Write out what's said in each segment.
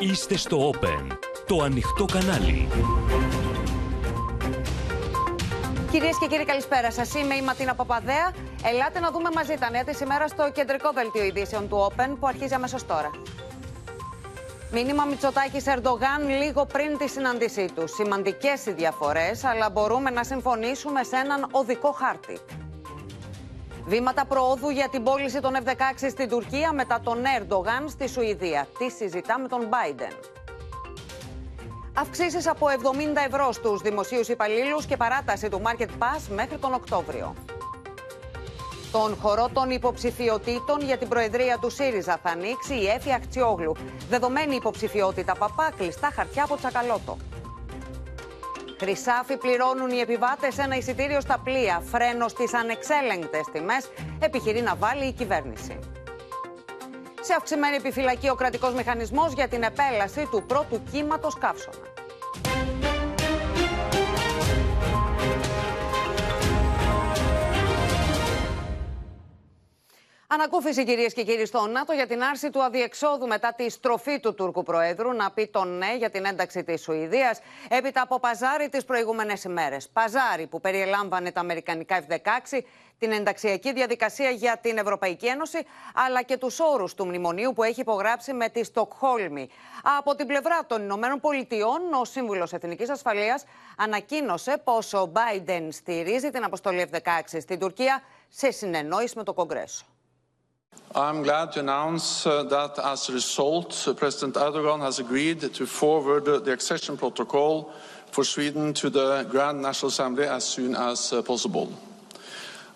Είστε στο Open, το ανοιχτό κανάλι. Κυρίες και κύριοι, καλησπέρα σας. Είμαι η Ματίνα Παπαδέα. Ελάτε να δούμε μαζί τα νέα της ημέρας στο κεντρικό δελτίο ειδήσεων του Open που αρχίζει αμέσως τώρα. Μήνυμα Μητσοτάκης Ερντογάν λίγο πριν τη συνάντησή του. Σημαντικές οι διαφορές, αλλά μπορούμε να συμφωνήσουμε σε έναν οδικό χάρτη. Βήματα προόδου για την πώληση των F-16 στην Τουρκία μετά τον Ερντογάν στη Σουηδία. Τι συζητά με τον Biden. Αυξήσεις από 70 ευρώ στους δημοσίους υπαλλήλους και παράταση του Market Pass μέχρι τον Οκτώβριο. Τον χορό των υποψηφιωτήτων για την Προεδρία του ΣΥΡΙΖΑ θα ανοίξει η Έφη Αχτσιόγλου. Δεδομένη υποψηφιότητα παπά κλειστά χαρτιά από τσακαλώτο. Χρυσάφι πληρώνουν οι επιβάτες ένα εισιτήριο στα πλοία. Φρένο στις ανεξέλεγκτες τιμές επιχειρεί να βάλει η κυβέρνηση. Σε αυξημένη επιφυλακή ο κρατικός μηχανισμός για την επέλαση του πρώτου κύματος καύσωνα. Ανακούφιση κυρίες και κύριοι στο ΝΑΤΟ για την άρση του αδιεξόδου μετά τη στροφή του Τούρκου Προέδρου να πει το ναι για την ένταξη της Σουηδίας έπειτα από παζάρι τις προηγούμενες ημέρες. Παζάρι που περιελάμβανε τα Αμερικανικά F-16, την ενταξιακή διαδικασία για την Ευρωπαϊκή Ένωση, αλλά και τους όρους του μνημονίου που έχει υπογράψει με τη Στοκχόλμη. Από την πλευρά των Ηνωμένων Πολιτειών, ο Σύμβουλος Εθνικής Ασφαλείας ανακοίνωσε πως ο Biden στηρίζει την αποστολή F-16 στην Τουρκία σε συνεννόηση με το Κογκρέσο. I'm glad to announce uh, that as a result, uh, President Erdogan has agreed to forward the accession protocol for Sweden to the Grand National Assembly as soon as uh, possible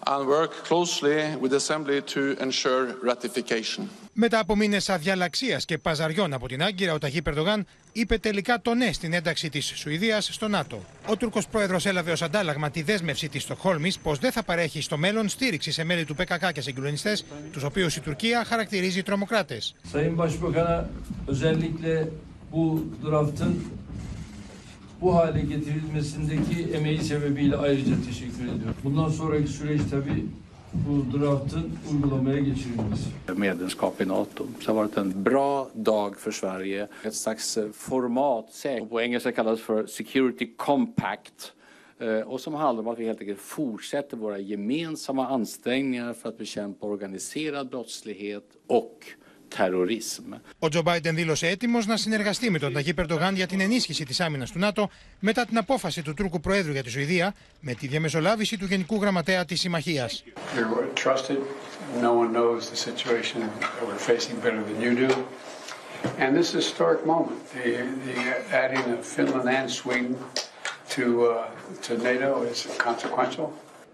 and work closely with the Assembly to ensure ratification. Μετά από μήνες αδιαλαξίας και παζαριών από την Άγκυρα, ο Ταχύ Περδογάν είπε τελικά το ναι στην ένταξη της Σουηδίας στο ΝΑΤΟ. Ο Τούρκος πρόεδρος έλαβε ως αντάλλαγμα τη δέσμευση της Στοχόλμης πως δεν θα παρέχει στο μέλλον στήριξη σε μέλη του ΠΚΚ και συγκλονιστές, τους οποίους η Τουρκία χαρακτηρίζει τρομοκράτες. bu bu hale getirilmesindeki emeği sebebiyle ayrıca teşekkür ediyorum. Bundan sonraki süreç tabii bu draftın uygulamaya geçirilmesi. Medlemskap i NATO. Det har varit en bra dag för Sverige. Ett slags eh, format, på engelska kallas för Security Compact eh, och som handlar om att vi helt enkelt fortsätter våra gemensamma ansträngningar för att bekämpa organiserad brottslighet och terrorism. Ο Τζο Μπάιντεν δήλωσε έτοιμος να συνεργαστεί με τον Ταγί Περντογάν για την ενίσχυση της άμυνας του ΝΑΤΟ μετά την απόφαση του Τούρκου Προέδρου για τη Σουηδία με τη διαμεσολάβηση του Γενικού Γραμματέα της Συμμαχίας. And this is a historic moment, the, the adding of Finland and Sweden to, uh, to NATO is consequential.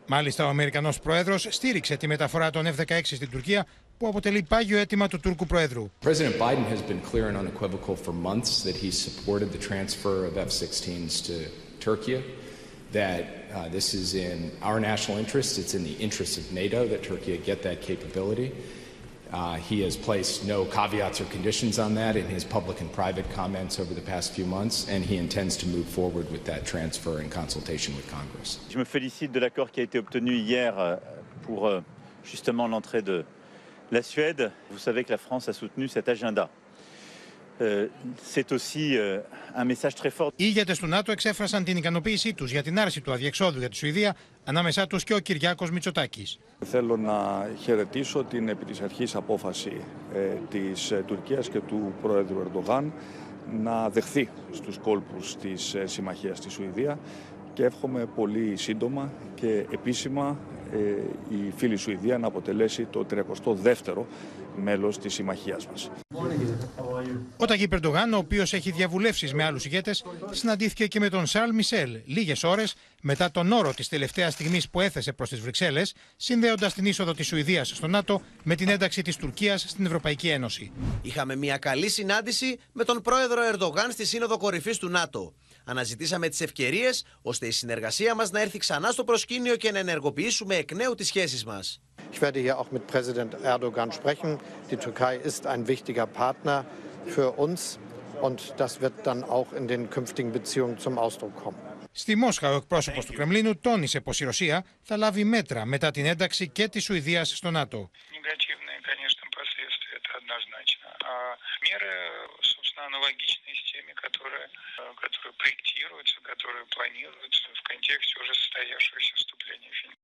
Μάλιστα, ο Αμερικανός Πρόεδρος στήριξε τη μεταφορά των F-16 στην Τουρκία που αποτελεί πάγιο αίτημα του Τούρκου Προέδρου. President Biden has been clear and unequivocal for months that he supported the transfer of F-16s to Turkey, that uh, this is in our national interest, it's in the interest of NATO that Turkey get that capability. Uh, he has placed no caveats or conditions on that in his public and private comments over the past few months, and he intends to move forward with that transfer in consultation with Congress. Je me félicite de l'accord qui a été obtenu hier euh, pour euh, justement l'entrée de la Suède. Vous savez que la France a soutenu cet agenda. Euh, c'est aussi euh, un message très fort. Οι ηγέτες του ΝΑΤΟ εξέφρασαν την ικανοποίησή τους για την άρση του αδιεξόδου για τη Σουηδία, ανάμεσά τους και ο Κυριάκος Μητσοτάκης. Θέλω να χαιρετήσω την επί της αρχής απόφαση ε, της ε, Τουρκίας και του Πρόεδρου Ερντογάν να δεχθεί στους κόλπους της ε, συμμαχίας στη Σουηδία και εύχομαι πολύ σύντομα και επίσημα ε, η φίλη Σουηδία να αποτελέσει το 32ο μέλος της συμμαχίας μας. Ο Ταγί Περντογάν, ο οποίος έχει διαβουλεύσεις με άλλους ηγέτες, συναντήθηκε και με τον Σαρλ Μισελ λίγες ώρες μετά τον όρο της τελευταίας στιγμής που έθεσε προς τις Βρυξέλλες, συνδέοντας την είσοδο της Σουηδίας στο ΝΑΤΟ με την ένταξη της Τουρκίας στην Ευρωπαϊκή Ένωση. Είχαμε μια καλή συνάντηση με τον πρόεδρο Ερντογάν στη Σύνοδο Κορυφής του ΝΑΤΟ Αναζητήσαμε τι ευκαιρίε ώστε η συνεργασία μα να έρθει ξανά στο προσκήνιο και να ενεργοποιήσουμε εκ νέου τι σχέσει μα. Ich werde hier auch mit Präsident Erdogan sprechen. Die Türkei ist ein wichtiger Partner für uns und das wird dann auch in den künftigen Beziehungen zum Ausdruck kommen. Στη Μόσχα, ο εκπρόσωπο του Κρεμλίνου τόνισε πω η Ρωσία θα λάβει μέτρα μετά την ένταξη και τη Σουηδία στο ΝΑΤΟ. Негативные, конечно, последствия, это однозначно. А меры, собственно, аналогичной с теми, которые, которые проектируются, которые планируются в контексте уже состоявшегося вступления Финляндии.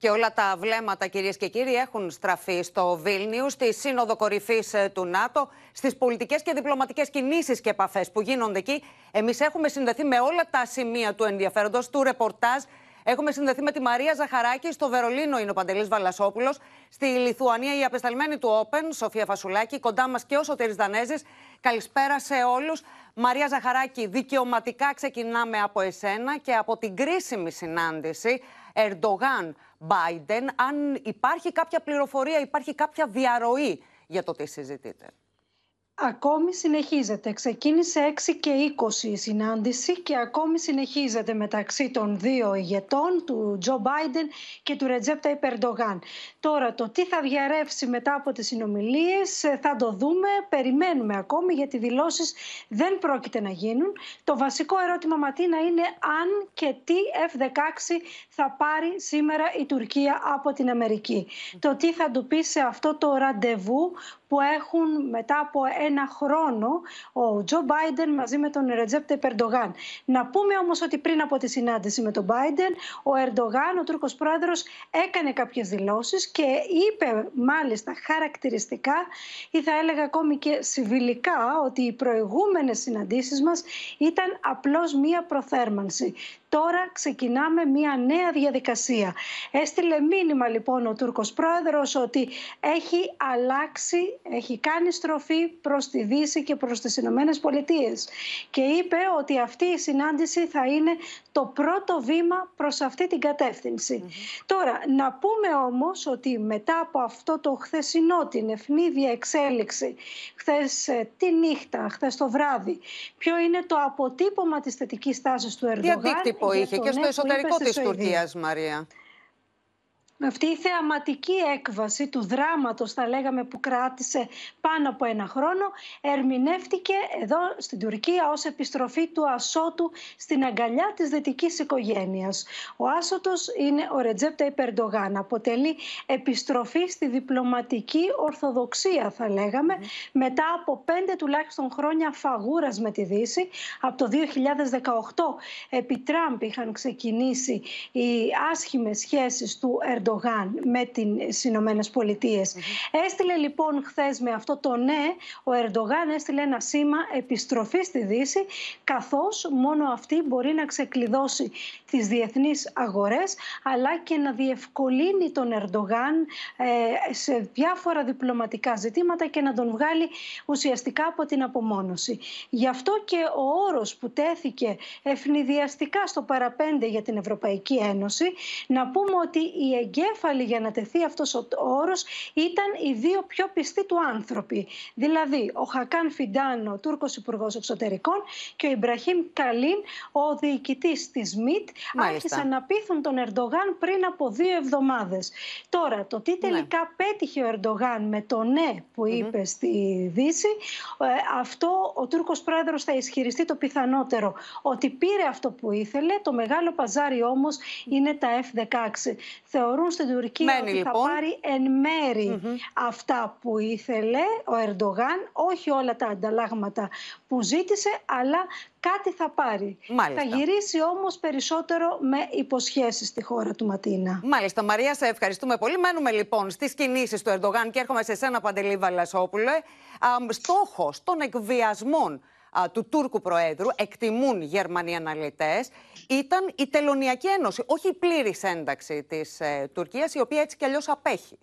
Και όλα τα βλέμματα, κυρίε και κύριοι, έχουν στραφεί στο Βίλνιου, στη Σύνοδο Κορυφή του ΝΑΤΟ, στι πολιτικέ και διπλωματικέ κινήσει και επαφέ που γίνονται εκεί. Εμεί έχουμε συνδεθεί με όλα τα σημεία του ενδιαφέροντο, του ρεπορτάζ. Έχουμε συνδεθεί με τη Μαρία Ζαχαράκη. Στο Βερολίνο είναι ο Παντελής Βαλασόπουλος. Στη Λιθουανία η απεσταλμένη του Open, Σοφία Φασουλάκη. Κοντά μας και ο Σωτήρης Δανέζης. Καλησπέρα σε όλους. Μαρία Ζαχαράκη, δικαιωματικά ξεκινάμε από εσένα και από την κρίσιμη συνάντηση Ερντογάν Biden, αν υπάρχει κάποια πληροφορία, υπάρχει κάποια διαρροή για το τι συζητείτε. Ακόμη συνεχίζεται. Ξεκίνησε 6 και 20 η συνάντηση και ακόμη συνεχίζεται μεταξύ των δύο ηγετών, του Τζο Μπάιντεν και του Ρετζέπτα Υπερντογάν. Τώρα το τι θα διαρρεύσει μετά από τις συνομιλίες ε, θα το δούμε, περιμένουμε ακόμη γιατί δηλώσεις δεν πρόκειται να γίνουν. Το βασικό ερώτημα Ματίνα είναι αν και τι F-16 θα πάρει σήμερα η Τουρκία από την Αμερική. Το τι θα του πει σε αυτό το ραντεβού που έχουν μετά από ένα χρόνο ο Τζο Μπάιντεν μαζί με τον Ρετζέπτε Περντογάν. Να πούμε όμως ότι πριν από τη συνάντηση με τον Μπάιντεν, ο Ερντογάν, ο Τούρκος πρόεδρος, έκανε κάποιες δηλώσεις και είπε μάλιστα χαρακτηριστικά ή θα έλεγα ακόμη και συμβιλικά ότι οι προηγούμενες συναντήσεις μας ήταν απλώς μία προθέρμανση. Τώρα ξεκινάμε μια νέα διαδικασία. Έστειλε μήνυμα λοιπόν ο Τούρκος πρόεδρος ότι έχει αλλάξει, έχει κάνει στροφή προς τη Δύση και προς τις Ηνωμένες Πολιτείες. Και είπε ότι αυτή η συνάντηση θα είναι το πρώτο βήμα προς αυτή την κατεύθυνση. Τώρα, να πούμε όμως ότι μετά από αυτό το χθεσινό, την ευνίδια εξέλιξη, χθες ε, τη νύχτα, χθες το βράδυ, ποιο είναι το αποτύπωμα της θετικής τάσης του Ερντογάν είχε και στο εσωτερικό της Τουρκίας, Μαρία αυτή η θεαματική έκβαση του δράματος, θα λέγαμε, που κράτησε πάνω από ένα χρόνο, ερμηνεύτηκε εδώ στην Τουρκία ως επιστροφή του Ασώτου στην αγκαλιά της δυτικής οικογένειας. Ο Άσωτος είναι ο Ρετζέπτα Υπερντογάν. Αποτελεί επιστροφή στη διπλωματική ορθοδοξία, θα λέγαμε, μετά από πέντε τουλάχιστον χρόνια φαγούρας με τη Δύση. Από το 2018 επί Τραμπ είχαν ξεκινήσει οι άσχημες σχέσεις του Ερντογάν με τι Ηνωμένες Πολιτείες. Έστειλε λοιπόν χθες με αυτό το ναι, ο Ερντογάν έστειλε ένα σήμα επιστροφή στη Δύση, καθώς μόνο αυτή μπορεί να ξεκλειδώσει τις διεθνείς αγορές, αλλά και να διευκολύνει τον Ερντογάν ε, σε διάφορα διπλωματικά ζητήματα και να τον βγάλει ουσιαστικά από την απομόνωση. Γι' αυτό και ο όρος που τέθηκε ευνηδιαστικά στο παραπέντε για την Ευρωπαϊκή Ένωση, να πούμε ότι η εγκέφαλοι για να τεθεί αυτός ο όρος ήταν οι δύο πιο πιστοί του άνθρωποι. Δηλαδή ο Χακάν Φιντάν, ο Τούρκος Υπουργός Εξωτερικών και ο Ιμπραχήμ Καλίν, ο διοικητής της ΜΙΤ, άρχισαν να πείθουν τον Ερντογάν πριν από δύο εβδομάδες. Τώρα, το τι τελικά ναι. πέτυχε ο Ερντογάν με το ναι που είπε στη Δύση, ε, αυτό ο Τούρκος πρόεδρος θα ισχυριστεί το πιθανότερο ότι πήρε αυτό που ήθελε, το μεγάλο παζάρι όμως είναι τα F-16. Θεωρούν στην Τουρκία ότι θα λοιπόν. πάρει εν μερη αυτά που ήθελε ο Ερντογάν, όχι όλα τα ανταλλάγματα που ζήτησε, αλλά κάτι θα πάρει. Μάλιστα. Θα γυρίσει όμως περισσότερο με υποσχέσεις στη χώρα του Ματίνα. Μάλιστα. Μαρία, σε ευχαριστούμε πολύ. Μένουμε λοιπόν στις κινήσεις του Ερντογάν και έρχομαι σε σένα Παντελή Βαλασόπουλε. Στόχος των εκβιασμών του Τούρκου Προέδρου, εκτιμούν Γερμανοί αναλυτές, ήταν η Τελωνιακή Ένωση, όχι η πλήρης ένταξη της ε, Τουρκίας, η οποία έτσι κι αλλιώς απέχει.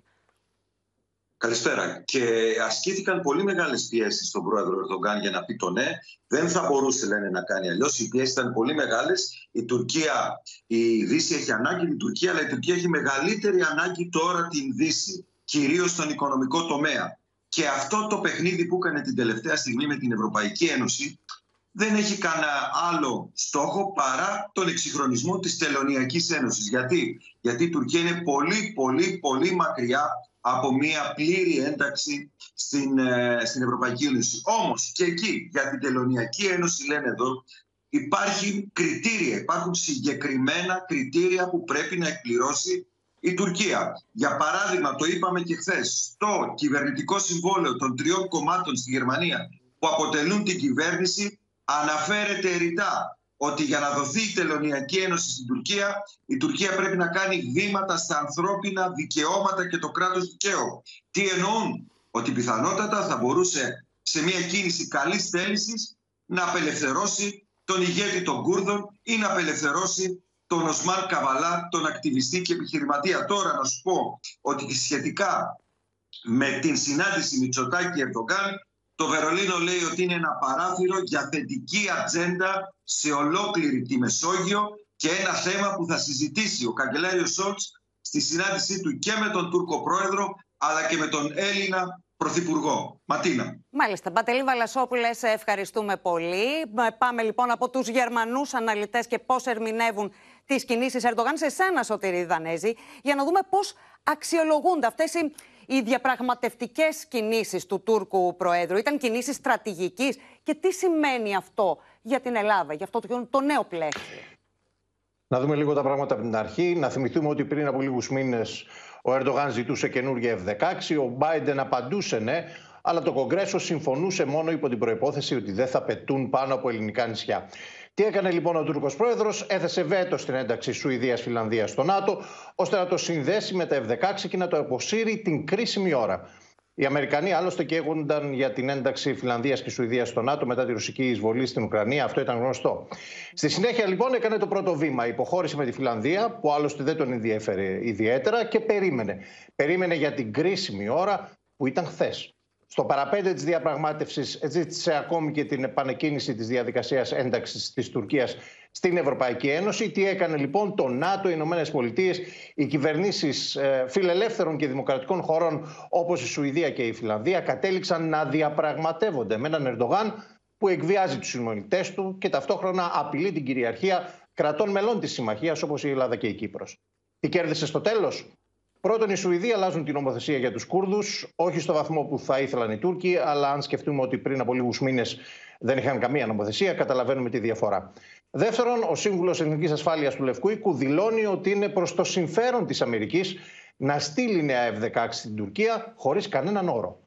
Καλησπέρα. Και ασκήθηκαν πολύ μεγάλες πιέσεις στον πρόεδρο Ερδογκάν για να πει το ναι. Δεν θα μπορούσε, λένε, να κάνει αλλιώς. Οι πιέσεις ήταν πολύ μεγάλες. Η Τουρκία, η Δύση έχει ανάγκη την Τουρκία, αλλά η Τουρκία έχει μεγαλύτερη ανάγκη τώρα την Δύση, κυρίως στον οικονομικό τομέα. Και αυτό το παιχνίδι που έκανε την τελευταία στιγμή με την Ευρωπαϊκή Ένωση δεν έχει κανένα άλλο στόχο παρά τον εξυγχρονισμό της Τελωνιακής Ένωσης. Γιατί; Γιατί η Τουρκία είναι πολύ, πολύ, πολύ μακριά από μια πλήρη ένταξη στην, ε, στην Ευρωπαϊκή Ένωση. Όμως και εκεί για την Τελωνιακή Ένωση λένε εδώ υπάρχει κριτήρια, υπάρχουν συγκεκριμένα κριτήρια που πρέπει να εκπληρώσει η Τουρκία. Για παράδειγμα, το είπαμε και χθες, στο κυβερνητικό συμβόλαιο των τριών κομμάτων στη Γερμανία που αποτελούν την κυβέρνηση αναφέρεται ρητά ότι για να δοθεί η τελωνιακή ένωση στην Τουρκία, η Τουρκία πρέπει να κάνει βήματα στα ανθρώπινα δικαιώματα και το κράτος δικαίου. Τι εννοούν, ότι πιθανότατα θα μπορούσε σε μια κίνηση καλής θέλησης να απελευθερώσει τον ηγέτη των Κούρδων ή να απελευθερώσει τον Οσμάν Καβαλά, τον ακτιβιστή και επιχειρηματία. Τώρα να σου πω ότι σχετικά με την συνάντηση Μητσοτάκη Ερντογκάν, το Βερολίνο λέει ότι είναι ένα παράθυρο για θετική ατζέντα σε ολόκληρη τη Μεσόγειο και ένα θέμα που θα συζητήσει ο καγκελάριος Σόλτς στη συνάντησή του και με τον Τούρκο πρόεδρο αλλά και με τον Έλληνα Πρωθυπουργό. Ματίνα. Μάλιστα. Μπατελή Βαλασόπουλε, σε ευχαριστούμε πολύ. Πάμε λοιπόν από τους Γερμανούς αναλυτές και πώς ερμηνεύουν τις κινήσεις Ερντογάν σε σένα, Σωτηρή Δανέζη, για να δούμε πώς αξιολογούνται αυτές οι οι διαπραγματευτικές κινήσεις του Τούρκου Προέδρου ήταν κινήσεις στρατηγικής. Και τι σημαίνει αυτό για την Ελλάδα, για αυτό το, το νέο πλαίσιο; Να δούμε λίγο τα πράγματα από την αρχή. Να θυμηθούμε ότι πριν από λίγους μήνες ο Ερντογάν ζητούσε καινούργια F-16, ο Μπάιντεν απαντούσε ναι, αλλά το Κογκρέσο συμφωνούσε μόνο υπό την προπόθεση ότι δεν θα πετούν πάνω από ελληνικά νησιά. Τι έκανε λοιπόν ο Τούρκος πρόεδρος, έθεσε βέτο στην ένταξη Σουηδία-Φιλανδία στο ΝΑΤΟ, ώστε να το συνδέσει με τα F-16 και να το αποσύρει την κρίσιμη ώρα. Οι Αμερικανοί άλλωστε καίγονταν για την ένταξη Φιλανδίας και Σουηδίας στο ΝΑΤΟ μετά τη ρωσική εισβολή στην Ουκρανία. Αυτό ήταν γνωστό. Στη συνέχεια λοιπόν έκανε το πρώτο βήμα. Υποχώρησε με τη Φιλανδία, που άλλωστε δεν τον ενδιέφερε ιδιαίτερα και περίμενε. Περίμενε για την κρίσιμη ώρα που ήταν χθες. Στο παραπέντε της διαπραγμάτευσης ζήτησε ακόμη και την επανεκκίνηση της διαδικασίας ένταξης της Τουρκίας στην Ευρωπαϊκή Ένωση. Τι έκανε λοιπόν το ΝΑΤΟ, οι Ηνωμένες Πολιτείες, οι κυβερνήσεις ε, φιλελεύθερων και δημοκρατικών χωρών όπως η Σουηδία και η Φιλανδία κατέληξαν να διαπραγματεύονται με έναν Ερντογάν που εκβιάζει τους συμμονητέ του και ταυτόχρονα απειλεί την κυριαρχία κρατών μελών της συμμαχίας όπως η Ελλάδα και η Κύπρος. Τι κέρδισε στο τέλος, Πρώτον, οι Σουηδοί αλλάζουν την νομοθεσία για τους Κούρδους, όχι στο βαθμό που θα ήθελαν οι Τούρκοι, αλλά αν σκεφτούμε ότι πριν από λίγους μήνες δεν είχαν καμία νομοθεσία, καταλαβαίνουμε τη διαφορά. Δεύτερον, ο Σύμβουλος Εθνικής Ασφάλειας του Λευκού Οίκου δηλώνει ότι είναι προς το συμφέρον της Αμερικής να στείλει νέα F-16 στην Τουρκία χωρίς κανέναν όρο.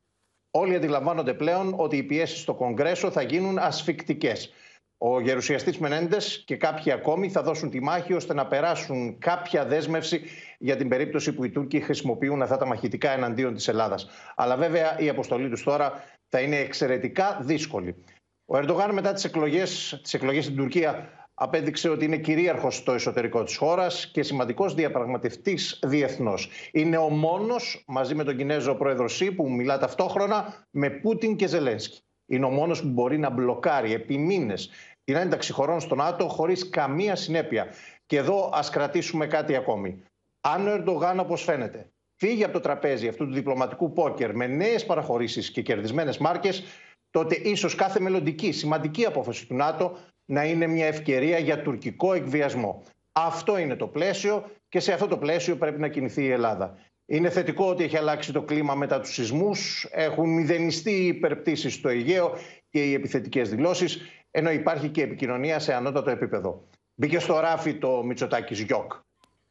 Όλοι αντιλαμβάνονται πλέον ότι οι πιέσεις στο Κογκρέσο θα γίνουν ασφικτικές. Ο γερουσιαστής Μενέντες και κάποιοι ακόμη θα δώσουν τη μάχη ώστε να περάσουν κάποια δέσμευση για την περίπτωση που οι Τούρκοι χρησιμοποιούν αυτά τα μαχητικά εναντίον της Ελλάδας. Αλλά βέβαια η αποστολή τους τώρα θα είναι εξαιρετικά δύσκολη. Ο Ερντογάν μετά τις εκλογές τις εκλογές στην Τουρκία απέδειξε ότι είναι κυρίαρχος στο εσωτερικό της χώρας και σημαντικός διαπραγματευτής διεθνώς. Είναι ο μόνος μαζί με τον Κινέζο πρόεδρο Σι που μιλά ταυτόχρονα με Πούτιν και Ζελένσκι. Είναι ο μόνος που μπορεί να μπλοκάρει επί μήνες την ένταξη χωρών στο ΝΑΤΟ χωρίς καμία συνέπεια. Και εδώ ας κρατήσουμε κάτι ακόμη. Αν ο Ερντογάν, όπως φαίνεται, φύγει από το τραπέζι αυτού του διπλωματικού πόκερ με νέες παραχωρήσεις και κερδισμένες μάρκες, τότε ίσως κάθε μελλοντική σημαντική απόφαση του ΝΑΤΟ να είναι μια ευκαιρία για τουρκικό εκβιασμό. Αυτό είναι το πλαίσιο και σε αυτό το πλαίσιο πρέπει να κινηθεί η Ελλάδα. Είναι θετικό ότι έχει αλλάξει το κλίμα μετά τους σεισμούς, έχουν μηδενιστεί οι υπερπτήσεις στο Αιγαίο και οι επιθετικές δηλώσεις, ενώ υπάρχει και επικοινωνία σε ανώτατο επίπεδο. Μπήκε στο ράφι το Μητσοτάκης Γιώκ.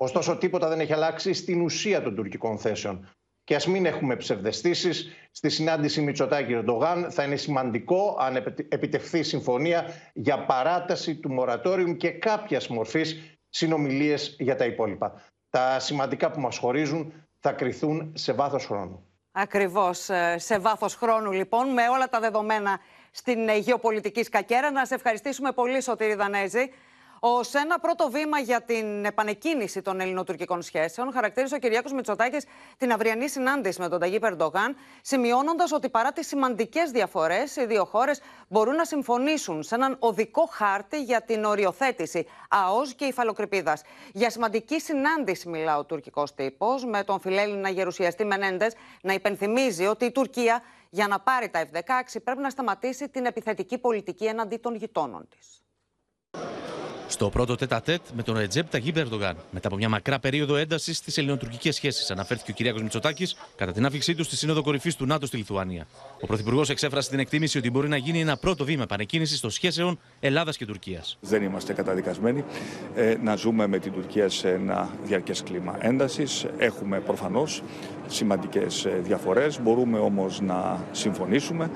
Ωστόσο, τίποτα δεν έχει αλλάξει στην ουσία των τουρκικών θέσεων. Και ας μην έχουμε ψευδεστήσεις, στη συνάντηση Μητσοτάκη Ερντογάν θα είναι σημαντικό αν επιτευχθεί συμφωνία για παράταση του μορατόριου και κάποιας μορφής συνομιλίες για τα υπόλοιπα. Τα σημαντικά που μας χωρίζουν θα κρυθούν σε βάθος χρόνου. Ακριβώς. Ε, σε βάθος χρόνου, λοιπόν, με όλα τα δεδομένα στην ε, γεωπολιτική σκακέρα. Να σε ευχαριστήσουμε πολύ, Σωτήρη Δανέζη. Ω ένα πρώτο βήμα για την επανεκκίνηση των ελληνοτουρκικών σχέσεων, χαρακτήρισε ο Κυριάκος Μητσοτάκης την αυριανή συνάντηση με τον Ταγί Περντογάν, σημειώνοντας ότι παρά τις σημαντικές διαφορές, οι δύο χώρες μπορούν να συμφωνήσουν σε έναν οδικό χάρτη για την οριοθέτηση ΑΟΣ και υφαλοκρηπίδας. Για σημαντική συνάντηση, μιλά ο τουρκικός τύπος, με τον φιλέλληνα γερουσιαστή Μενέντες να υπενθυμίζει ότι η Τουρκία για να πάρει τα F-16 πρέπει να σταματήσει την επιθετική πολιτική εναντί των γειτόνων της. Στο πρώτο τέτα-τέτ με τον Ρετζέπ Ταγίπ Ερντογάν. Μετά από μια μακρά περίοδο έντασης στις ελληνοτουρκικές σχέσεις, αναφέρθηκε ο Κυριάκος Μητσοτάκης κατά την άφηξή του στη Σύνοδο Κορυφής του ΝΑΤΟ στη Λιθουανία. Ο Πρωθυπουργός εξέφρασε την εκτίμηση ότι μπορεί να γίνει ένα πρώτο βήμα επανεκκίνησης των σχέσεων Ελλάδας και Τουρκίας. Δεν είμαστε καταδικασμένοι ε, να ζούμε με την Τουρκία σε ένα διαρκές κλίμα έντασης. Έχουμε προφανώς σημαντικές ε, διαφορές. Μπορούμε όμως να συμφωνήσουμε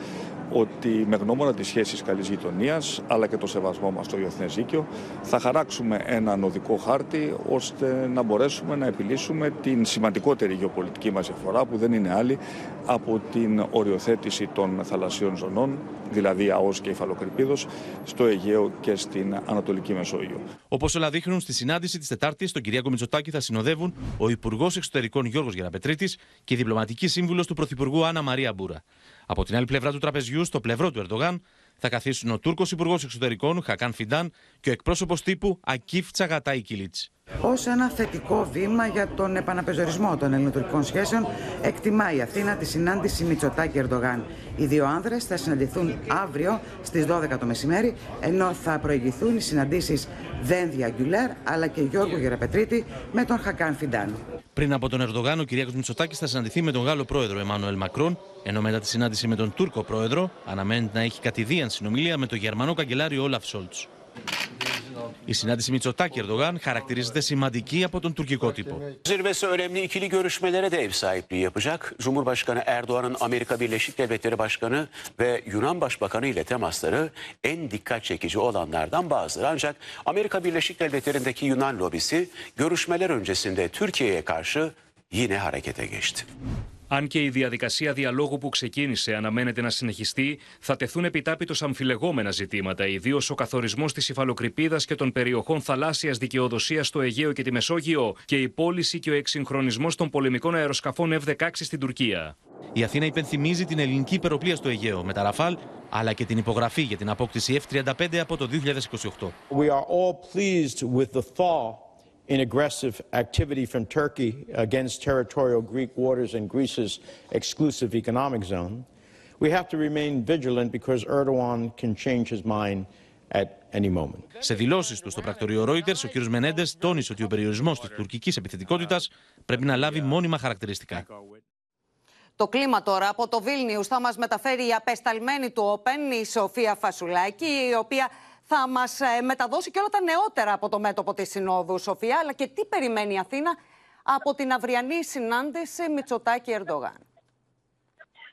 ότι με γνώμονα τις σχέσεις καλής γειτονίας αλλά και το σεβασμό μας στο διεθνές δίκαιο θα χαράξουμε έναν οδικό χάρτη ώστε να μπορέσουμε να επιλύσουμε την σημαντικότερη γεωπολιτική μας διαφορά που δεν είναι άλλη από την οριοθέτηση των θαλασσίων ζωνών, δηλαδή ΑΟΣ και Ιφαλοκρηπίδος, στο Αιγαίο και στην Ανατολική Μεσόγειο. Όπως όλα δείχνουν, στη συνάντηση της Τετάρτης, τον Κυριάκο Μητσοτάκη θα συνοδεύουν ο Υπουργός Εξωτερικών Γιώργος Γεραπετρίτη και η διπλωματική σύμβουλος του Πρωθυπουργού Άννα Μαρία Μπούρα. Από την άλλη πλευρά του τραπεζιού, στο πλευρό του Ερντογάν, θα καθίσουν ο Τούρκος Υπουργός Εξωτερικών Χακάν Φιντάν και ο εκπρόσωπος τύπου Ακίφ Τσαγατάη Κιλίτ. Ω ένα θετικό βήμα για τον επαναπεζορισμό των ελληνοτουρκικών σχέσεων, εκτιμά η Αθήνα τη συνάντηση Μητσοτάκη Ερντογάν. Οι δύο άνδρες θα συναντηθούν αύριο στις 12 το μεσημέρι, ενώ θα προηγηθούν οι συναντήσεις Δένδια Γκουλέρ αλλά και Γιώργου Γεραπετρίτη με τον Χακάν Φιντάν. Πριν από τον Ερντογάν, ο Κυριάκος Μητσοτάκης θα συναντηθεί με τον Γάλλο πρόεδρο Εμμάνουελ Μακρόν, ενώ μετά τη συνάντηση με τον Τούρκο πρόεδρο αναμένεται να έχει κατηδίαν συνομιλία με τον Γερμανό καγκελάριο Όλαφ Σόλτς. Η συνάντηση με Μητσοτάκη Ερντογάν χαρακτηρίζεται σημαντική από τον τουρκικό τύπο. Yine harekete geçti. Αν και η διαδικασία διαλόγου που ξεκίνησε αναμένεται να συνεχιστεί, θα τεθούν επιτάπητος αμφιλεγόμενα ζητήματα, ιδίως ο καθορισμός της υφαλοκρηπίδας και των περιοχών θαλάσσιας δικαιοδοσίας στο Αιγαίο και τη Μεσόγειο και η πώληση και ο εξυγχρονισμός των πολεμικών αεροσκαφών F-16 στην Τουρκία. Η Αθήνα υπενθυμίζει την ελληνική υπεροπλία στο Αιγαίο με τα Ραφάλ, αλλά και την υπογραφή για την απόκτηση F-35 από το 2028. We are all pleased with the thaw in aggressive activity from Turkey against territorial Greek waters and Greece's exclusive economic zone. We have to remain vigilant because Erdogan can change his mind at any moment. Σε δηλώσεις του στο πρακτορείο Reuters, ο κ. Μενέντες τόνισε ότι ο περιορισμός της τουρκικής επιθετικότητας πρέπει να λάβει μόνιμα χαρακτηριστικά. Το κλίμα τώρα από το Βίλνιους θα μας μεταφέρει η απεσταλμένη του Όπεν, η Σοφία Φασουλάκη, η οποία θα μας ε, μεταδώσει και όλα τα νεότερα από το μέτωπο της Συνόδου, Σοφία, αλλά και τι περιμένει η Αθήνα από την αυριανή συνάντηση Μητσοτάκη-Ερντογάν.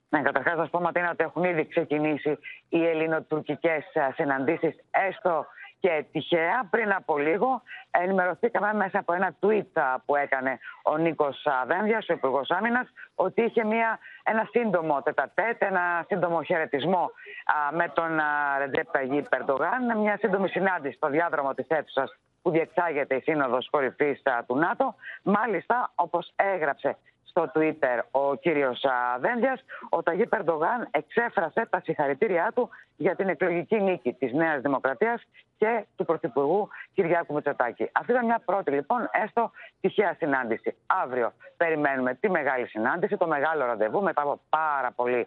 Ναι, καταρχάς να σας πω, Ματίνα, ότι έχουν ήδη ξεκινήσει οι ελληνοτουρκικές συναντήσεις, έστω και τυχαία. Πριν από λίγο ενημερωθήκαμε μέσα από ένα tweet που έκανε ο Νίκος Δένδια, ο Υπουργός Άμυνας, ότι είχε μια, ένα σύντομο τετατέτ, ένα σύντομο χαιρετισμό με τον Ρεντζέπ Ταγί Περντογάν, μια σύντομη συνάντηση στο διάδρομο της αίθουσας που διεξάγεται η Σύνοδος Κορυφής του ΝΑΤΟ. Μάλιστα, όπως έγραψε στο Twitter ο κύριος Δένδιας, ο Ταγί Περντογάν εξέφρασε τα συγχαρητήριά του για την εκλογική νίκη της Νέας Δημοκρατίας και του Πρωθυπουργού Κυριάκου Μητσοτάκη. Αυτή ήταν μια πρώτη λοιπόν έστω τυχαία συνάντηση. Αύριο περιμένουμε τη μεγάλη συνάντηση, το μεγάλο ραντεβού μετά από πάρα πολύ α,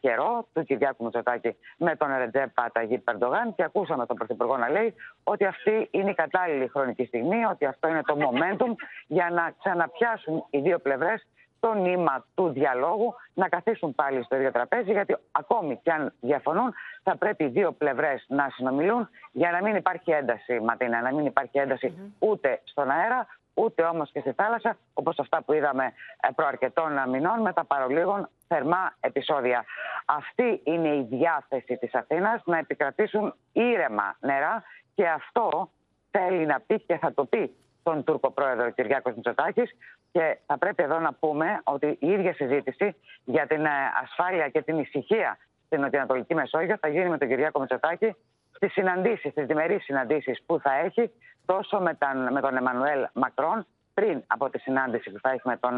καιρό του Κυριάκου Μητσοτάκη με τον Ρετζέπα Ταγί Περντογάν και ακούσαμε τον Πρωθυπουργό να λέει ότι αυτή είναι η κατάλληλη χρονική στιγμή, ότι αυτό είναι το momentum για να ξαναπιάσουν οι δύο πλευρές το νήμα του διαλόγου να καθίσουν πάλι στο ίδιο τραπέζι, γιατί ακόμη και αν διαφωνούν, θα πρέπει οι δύο πλευρές να συνομιλούν για να μην υπάρχει ένταση, Ματίνα, να μην υπάρχει ένταση ούτε στον αέρα, ούτε όμως και στη θάλασσα, όπως αυτά που είδαμε ε, προαρκετών μηνών με τα παρολίγων θερμά επεισόδια. Αυτή είναι η διάθεση της Αθήνας να επικρατήσουν ήρεμα νερά και αυτό θέλει να πει και θα το πει τον Τούρκο πρόεδρο Κυριάκος Μητσοτάκης και θα πρέπει εδώ να πούμε ότι η ίδια συζήτηση για την ε, ασφάλεια και την ησυχία στην Νοτιοανατολική Μεσόγειο θα γίνει με τον Κυριάκο Μητσοτάκη στις συναντήσεις, στις διμερείς συναντήσεις που θα έχει τόσο με τον, με τον Εμμανουέλ Μακρόν πριν από τη συνάντηση που θα έχει με τον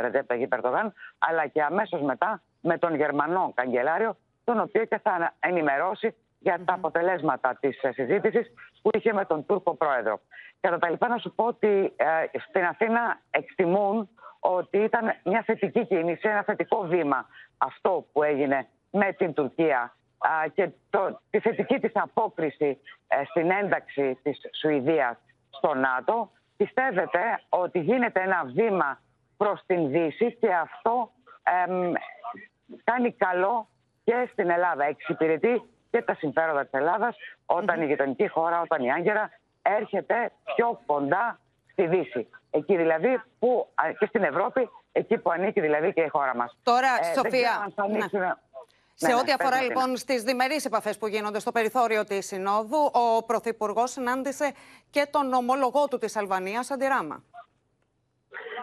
Ρετζέπ Ταγί Περτογάν αλλά και αμέσως μετά με τον Γερμανό Καγκελάριο τον οποίο και θα ενημερώσει για τα αποτελέσματα της ε, συζήτησης που είχε με τον Τούρκο πρόεδρο. Κατά τα λοιπά να σου πω ότι ε, στην Αθήνα εκτιμούν ότι ήταν μια θετική κίνηση, ένα θετικό βήμα αυτό που έγινε με την Τουρκία και το, τη θετική της απόκριση ε, στην ένταξη της Σουηδίας στο ΝΑΤΟ. Πιστεύετε ότι γίνεται ένα βήμα προς την Δύση και αυτό κάνει καλό και στην Ελλάδα. Εξυπηρετεί και τα συμφέροντα της Ελλάδας όταν η γειτονική χώρα, όταν η Άγκυρα έρχεται πιο κοντά στη Δύση. Εκεί δηλαδή που, και στην Ευρώπη, εκεί που ανήκει δηλαδή και η χώρα μας. Τώρα, ε, Σοφία, δεν ξέρω αν θα ανοίξουν, Σε Ναι, ό,τι ναι, αφορά παίρνω την λοιπόν στις διμερείς επαφές που γίνονται στο περιθώριο της Συνόδου, ο Πρωθυπουργός συνάντησε και τον ομολογό του της Αλβανίας, Αντιράμα.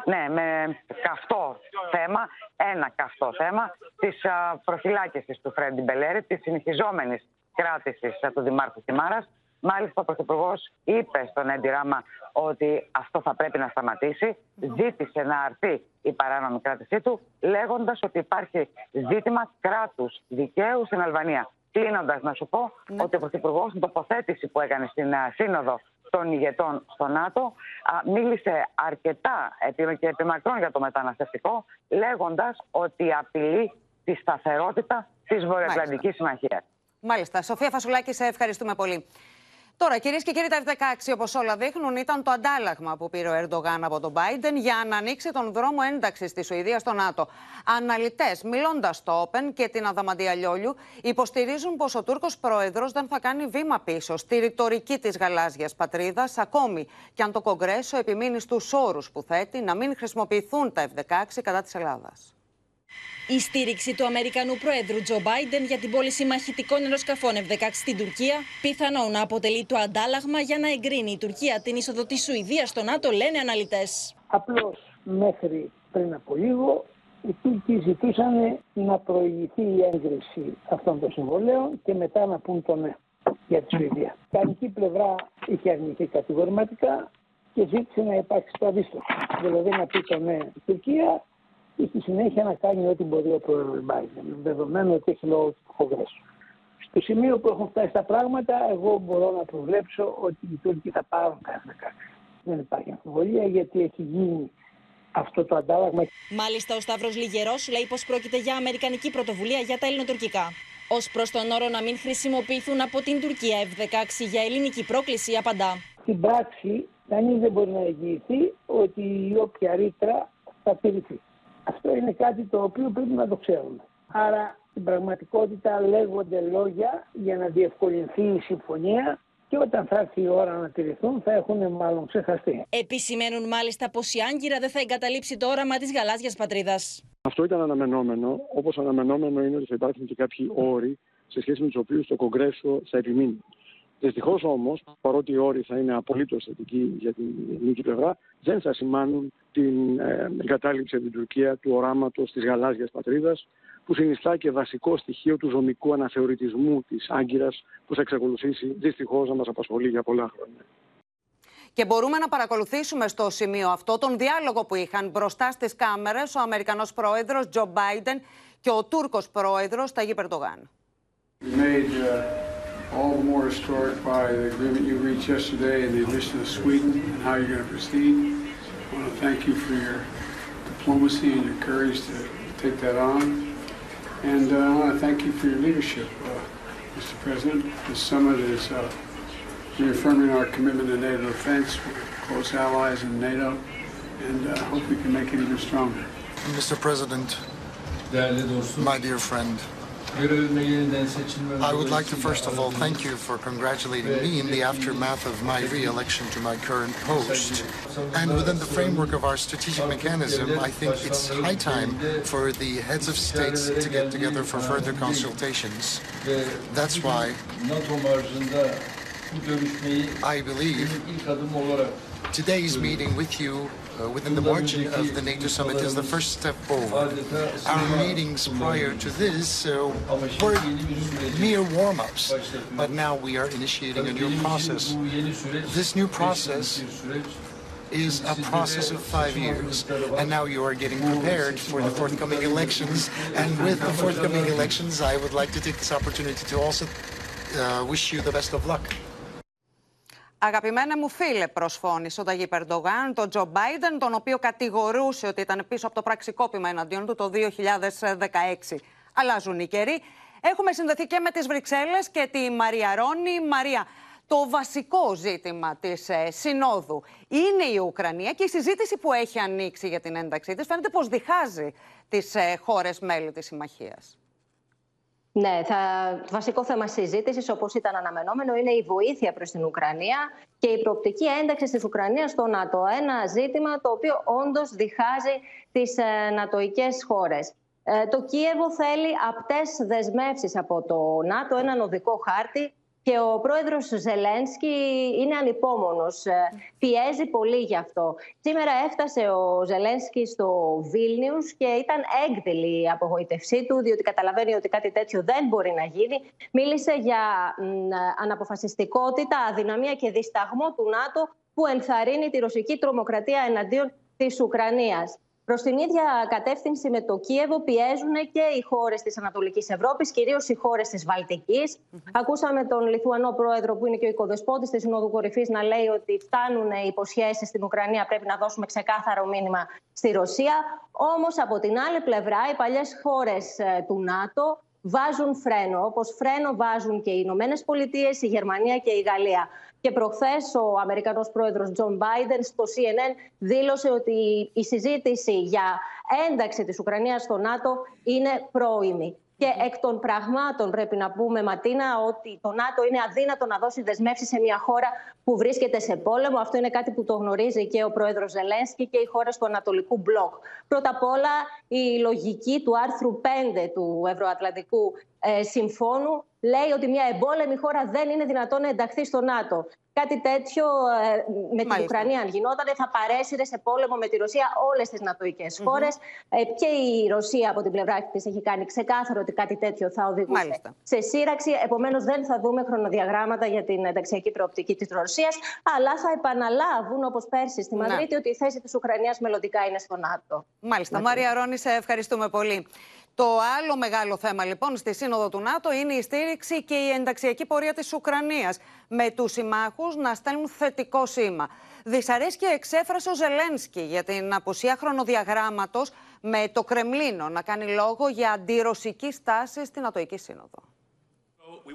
Ναι, με καυτό θέμα, ένα καυτό θέμα της προφυλάκησης του Φρέντι Μπελέρη, της συνεχιζόμενης κράτησης α, του Δημάρχου Κιμάρας. Μάλιστα, ο Πρωθυπουργός είπε στον Έντι Ράμα ότι αυτό θα πρέπει να σταματήσει. Ζήτησε να αρθεί η παράνομη κράτησή του, λέγοντας ότι υπάρχει ζήτημα κράτους δικαίου στην Αλβανία. Κλείνοντας, να σου πω ότι ο Πρωθυπουργός στην τοποθέτηση που έκανε στην α, Σύνοδο των ηγετών στο ΝΑΤΟ α, μίλησε αρκετά επί- και επιμακρών για το μεταναστευτικό, λέγοντας ότι απειλεί τη σταθερότητα της Βορειοατλαντικής Συμμαχίας. Μάλιστα. Σοφία Φασουλάκη, σε ευχαριστούμε πολύ. Τώρα, κυρίες και κύριοι, τα F-16, όπως όλα δείχνουν, ήταν το αντάλλαγμα που πήρε ο Ερντογάν από τον Biden για να ανοίξει τον δρόμο ένταξης της Σουηδίας στο ΝΑΤΟ. Αναλυτές, μιλώντας στο Open και την Αδαμαντία Λιόλιου, υποστηρίζουν πως ο Τούρκος πρόεδρος δεν θα κάνει βήμα πίσω στη ρητορική της γαλάζιας πατρίδας, ακόμη και αν το Κογκρέσο επιμείνει στους όρους που θέτει να μην χρησιμοποιηθούν τα F-16 κατά της Ελλάδας. Η στήριξη του Αμερικανού Προέδρου Τζο Μπάιντεν για την πώληση μαχητικών αεροσκαφών F-16 στην Τουρκία πιθανόν να αποτελεί το αντάλλαγμα για να εγκρίνει η Τουρκία την είσοδο της Σουηδίας στο ΝΑΤΟ, λένε αναλυτές. Απλώς μέχρι πριν από λίγο οι Τούρκοι ζητούσαν να προηγηθεί η έγκριση αυτών των συμβολέων και μετά να πούν το ναι για τη Σουηδία. Η αρνητική πλευρά είχε αρνηθεί κατηγορηματικά και ζήτησε να υπάρξει το αντίστοιχο. Δηλαδή να πει το ναι η Τουρκία και στη συνέχεια να κάνει ό,τι μπορεί ο πρόεδρος Biden, δεδομένου ότι έχει λόγο του Κογκρέσου. Στο σημείο που έχουν φτάσει τα πράγματα, εγώ μπορώ να προβλέψω ότι οι Τούρκοι θα πάρουν τα F-16. Δεν υπάρχει αμφιβολία γιατί έχει γίνει αυτό το αντάλλαγμα. Μάλιστα, ο Σταύρος Λιγερός λέει πως πρόκειται για αμερικανική πρωτοβουλία για τα ελληνοτουρκικά. Ω προς τον όρο να μην χρησιμοποιηθούν από την Τουρκία F-16 για ελληνική πρόκληση, απαντά. Στην πράξη, κανείς δεν μπορεί να εγγυηθεί ότι η όποια ρήτρα θα τηρηθεί. Αυτό είναι κάτι το οποίο πρέπει να το ξέρουμε. Άρα, στην πραγματικότητα λέγονται λόγια για να διευκολυνθεί η συμφωνία και όταν θα έρθει η ώρα να τηρηθούν θα έχουν μάλλον ξεχαστεί. Επισημαίνουν μάλιστα πως η Άγκυρα δεν θα εγκαταλείψει το όραμα της γαλάζιας πατρίδας. Αυτό ήταν αναμενόμενο, όπως αναμενόμενο είναι ότι θα υπάρχουν και κάποιοι όροι σε σχέση με τους οποίους το Κογκρέσο θα επιμείνει. Δυστυχώς όμως, παρότι οι όροι θα είναι απολύτως θετικοί για την ελληνική πλευρά, δεν θα σημάνουν την ε, εγκατάλειψη από την Τουρκία του οράματος της γαλάζιας πατρίδας, που συνιστά και βασικό στοιχείο του ζωνικού αναθεωρητισμού της Άγκυρας, που θα εξακολουθήσει δυστυχώς να μας απασχολεί για πολλά χρόνια. Και μπορούμε να παρακολουθήσουμε στο σημείο αυτό τον διάλογο που είχαν μπροστά στις κάμερες ο Αμερικανός πρόεδρος Τζο Μπάιντεν και ο Τούρκος πρόεδρος Ταγί Περτογάν. made uh, all the more historic by the agreement you reached yesterday and the addition of Sweden and how you're going to proceed. I want to thank you for your diplomacy and your courage to take that on. And uh, I want to thank you for your leadership, uh, Mr. President. This summit is uh, reaffirming our commitment to NATO defense. We're close allies in NATO, and uh, hope we can make it even stronger. Mr. President, my dear friend, görevime yeniden seçilmem I would like to first of all thank you for congratulating me in the aftermath of my re-election to my current post. And within the framework of our strategic mechanism, I think it's high time for the heads of states to get together for further consultations. That's why I believe today's meeting with you uh, within the margin of the NATO summit is the first step forward. Our meetings prior to this uh, were mere warm-ups, but now we are initiating a new process. This new process is a process of five years, and now you are getting prepared for the forthcoming elections. And with the forthcoming elections, I would like to take this opportunity to also uh, wish you the best of luck. Αγαπημένα μου φίλε, προσφώνησε ο Ταγί Περντογάν τον Τζο Μπάιντεν, τον οποίο κατηγορούσε ότι ήταν πίσω από το πραξικόπημα εναντίον του το 2016. Αλλάζουν οι καιροί. Έχουμε συνδεθεί και με τις Βρυξέλλες και τη Μαρία Ρόνη. Μαρία, το βασικό ζήτημα της ε, Συνόδου είναι η Ουκρανία και η συζήτηση που έχει ανοίξει για την ένταξή της φαίνεται πως διχάζει τις ε, χώρες μέλη της Συμμαχίας. Ναι, θα, το βασικό θέμα συζήτησης, όπως ήταν αναμενόμενο, είναι η βοήθεια προς την Ουκρανία και η προοπτική ένταξης της Ουκρανίας στο ΝΑΤΟ. Ένα ζήτημα το οποίο όντως διχάζει τις ε, νατοικέ χώρες. Ε, το Κίεβο θέλει απτές δεσμεύσεις από το ΝΑΤΟ, έναν οδικό χάρτη και ο πρόεδρος Ζελένσκι είναι ανυπόμονος, ε, πιέζει πολύ γι' αυτό. Σήμερα έφτασε ο Ζελένσκι στο Βίλνιους και ήταν έγκδηλη η απογοητευσή του, διότι καταλαβαίνει ότι κάτι τέτοιο δεν μπορεί να γίνει. Μίλησε για αναποφασιστικότητα, αδυναμία και δισταγμό του ΝΑΤΟ που ενθαρρύνει τη ρωσική τρομοκρατία εναντίον της Ουκρανίας. Προς την ίδια κατεύθυνση με το Κίεβο πιέζουν και οι χώρες της Ανατολικής Ευρώπης, κυρίως οι χώρες της Βαλτικής. Ακούσαμε τον Λιθουανό πρόεδρο, που είναι και ο οικοδεσπότης της Συνόδου Κορυφής, να λέει ότι φτάνουν οι υποσχέσεις στην Ουκρανία. Πρέπει να δώσουμε ξεκάθαρο μήνυμα στη Ρωσία. Όμως, από την άλλη πλευρά, οι παλιές χώρες ε, του ΝΑΤΟ βάζουν φρένο, όπως φρένο βάζουν και οι Ηνωμένες Πολιτείες, η Γερμανία και η Γαλλία. Και προχθές ο Αμερικανός πρόεδρος Τζον Μπάιντεν στο CNN δήλωσε ότι η συζήτηση για ένταξη της Ουκρανίας στο ΝΑΤΟ είναι πρόωρη. Και εκ των πραγμάτων πρέπει να πούμε, Ματίνα, ότι το ΝΑΤΟ είναι αδύνατο να δώσει δεσμεύσεις σε μια χώρα που βρίσκεται σε πόλεμο. Αυτό είναι κάτι που το γνωρίζει και ο πρόεδρος Ζελένσκι και οι χώρε του Ανατολικού Μπλοκ. Πρώτα απ' όλα, η λογική του άρθρου 5 του Ευρωατλαντικού ε, Συμφώνου λέει ότι μια εμπόλεμη χώρα δεν είναι δυνατόν να ενταχθεί στο ΝΑΤΟ. Κάτι τέτοιο ε, με την Ουκρανία, αν γινόταν, θα παρέσυρε σε πόλεμο με τη Ρωσία όλες τις νατοικέ mm χώρες. Ε, και η Ρωσία από την πλευρά της έχει κάνει ξεκάθαρο ότι κάτι τέτοιο θα οδηγούσε Μάλιστα. σε σύραξη. Επομένως, δεν θα δούμε χρονοδιαγράμματα για την ενταξιακή προοπτική της Ρωσίας, αλλά θα επαναλάβουν, όπως πέρσι στη Μαδρίτη, ότι η θέση της Ουκρανίας μελλοντικά είναι στο ΝΑΤΟ. Μάλιστα. Μάρια Ρόνη, σε ευχαριστούμε πολύ. Το άλλο μεγάλο θέμα λοιπόν στη Σύνοδο του ΝΑΤΟ είναι η στήριξη και η ενταξιακή πορεία της Ουκρανίας με τους συμμάχους να στέλνουν θετικό σήμα. Δυσαρέσκεια εξέφρασε ο Ζελένσκι για την απουσία χρονοδιαγράμματος με το Κρεμλίνο να κάνει λόγο για αντιρωσική στάση στην Νατοική Σύνοδο.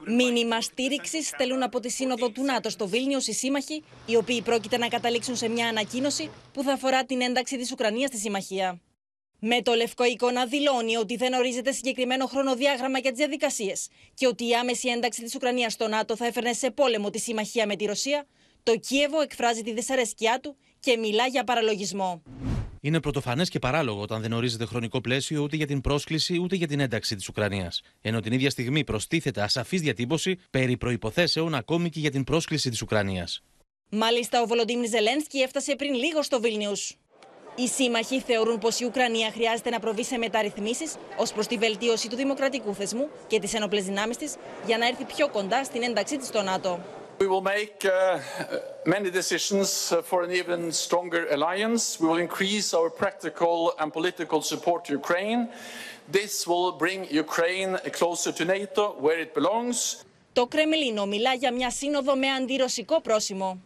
Μήνυμα στήριξης στέλνουν από τη Σύνοδο του ΝΑΤΟ στο Βίλνιο οι σύμμαχοι, οι οποίοι πρόκειται να καταλήξουν σε μια ανακοίνωση που θα αφορά την ένταξη της Ουκρανίας στη συμμαχία. Με το λευκό εικόνα δηλώνει ότι δεν ορίζεται συγκεκριμένο χρονοδιάγραμμα για τις διαδικασίες και ότι η άμεση ένταξη της Ουκρανίας στο ΝΑΤΟ θα έφερνε σε πόλεμο τη συμμαχία με τη Ρωσία, το Κίεβο εκφράζει τη δυσαρέσκειά του και μιλά για παραλογισμό. Είναι πρωτοφανές και παράλογο όταν δεν ορίζεται χρονικό πλαίσιο ούτε για την πρόσκληση ούτε για την ένταξη της Ουκρανίας. Ενώ την ίδια στιγμή προστίθεται ασαφής διατύπωση περί προποθέσεων ακόμη και για την πρόσκληση της Ουκρανίας. Μάλιστα, ο Βολοντίμνη Ζελένσκι έφτασε πριν λίγο στο Βίλνιους. Οι σύμμαχοι θεωρούν πως η Ουκρανία χρειάζεται να προβεί σε μεταρρυθμίσεις ως προς τη βελτίωση του δημοκρατικού θεσμού και τις ενόπλες δυνάμεις της για να έρθει πιο κοντά στην ένταξή της στο ΝΑΤΟ. We will make uh, many decisions for an even stronger alliance. We will increase our practical and political support to Ukraine. This will bring Ukraine closer to NATO, where it belongs. Το Κρεμλίνο μιλά για μια σύνοδο με αντιρωσικό πρόσημο.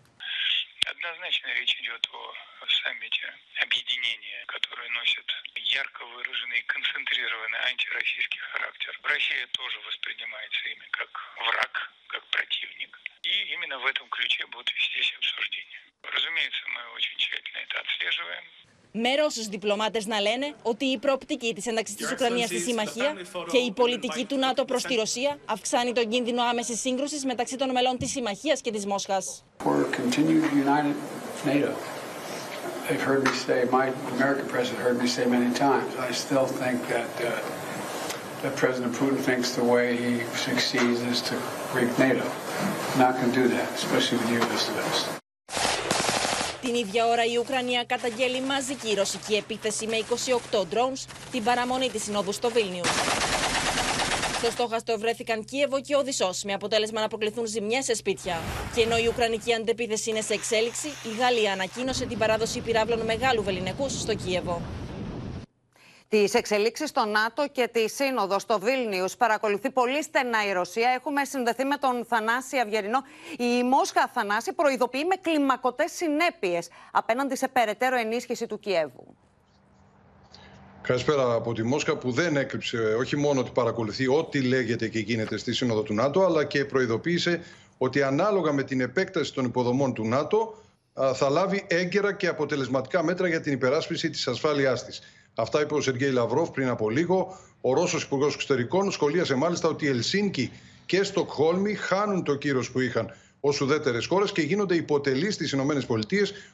концентрированный антироссийский характер. Россия тоже воспринимается ими как враг, как противник. И именно в этом ключе будут вестись обсуждения. Разумеется, мы очень тщательно это отслеживаем. με Ρώσου διπλωμάτε να λένε ότι η προοπτική τη ένταξη τη Ουκρανία στη Συμμαχία και η πολιτική του ΝΑΤΟ προ τη Ρωσία αυξάνει τον κίνδυνο άμεση σύγκρουση μεταξύ των μελών τη Συμμαχία και τη Μόσχα. They've heard me say, my American president heard me say many times, I still think that, uh, that President Putin thinks the way he succeeds is to break NATO. I'm not going to do that, especially with you as the best. Την ίδια ώρα η Ουκρανία καταγγέλει μαζική ρωσική επίθεση με 28 drones την παραμονή της συνόδου στο Βίλνιου. Στο στόχαστο βρέθηκαν Κίεβο και Οδυσσός, με αποτέλεσμα να προκληθούν ζημιές σε σπίτια. Και ενώ η Ουκρανική αντεπίθεση είναι σε εξέλιξη, η Γαλλία ανακοίνωσε την παράδοση πυράβλων μεγάλου βεληνικού στο Κίεβο. Τις εξελίξεις στο ΝΑΤΟ και τη Σύνοδο στο Βίλνιους παρακολουθεί πολύ στενά η Ρωσία. Έχουμε συνδεθεί με τον Θανάση Αυγερινό. Η Μόσχα Θανάση προειδοποιεί με κλιμακωτές συνέπειες απέναντι σε περαιτέρω ενίσχυση του Κιέβου. Καλησπέρα από τη Μόσχα που δεν έκρυψε όχι μόνο ότι παρακολουθεί ό,τι λέγεται και γίνεται στη Σύνοδο του ΝΑΤΟ, αλλά και προειδοποίησε ότι ανάλογα με την επέκταση των υποδομών του ΝΑΤΟ θα λάβει έγκαιρα και αποτελεσματικά μέτρα για την υπεράσπιση της ασφάλειάς της. Αυτά είπε ο Σεργέη Λαυρόφ πριν από λίγο. Ο Ρώσος Υπουργός Εξωτερικών σχολίασε μάλιστα ότι η Ελσίνκη και Στοκχόλμη χάνουν το κύρος που είχαν ως ουδέτερες χώρες και γίνονται υποτελείς στις ΗΠΑ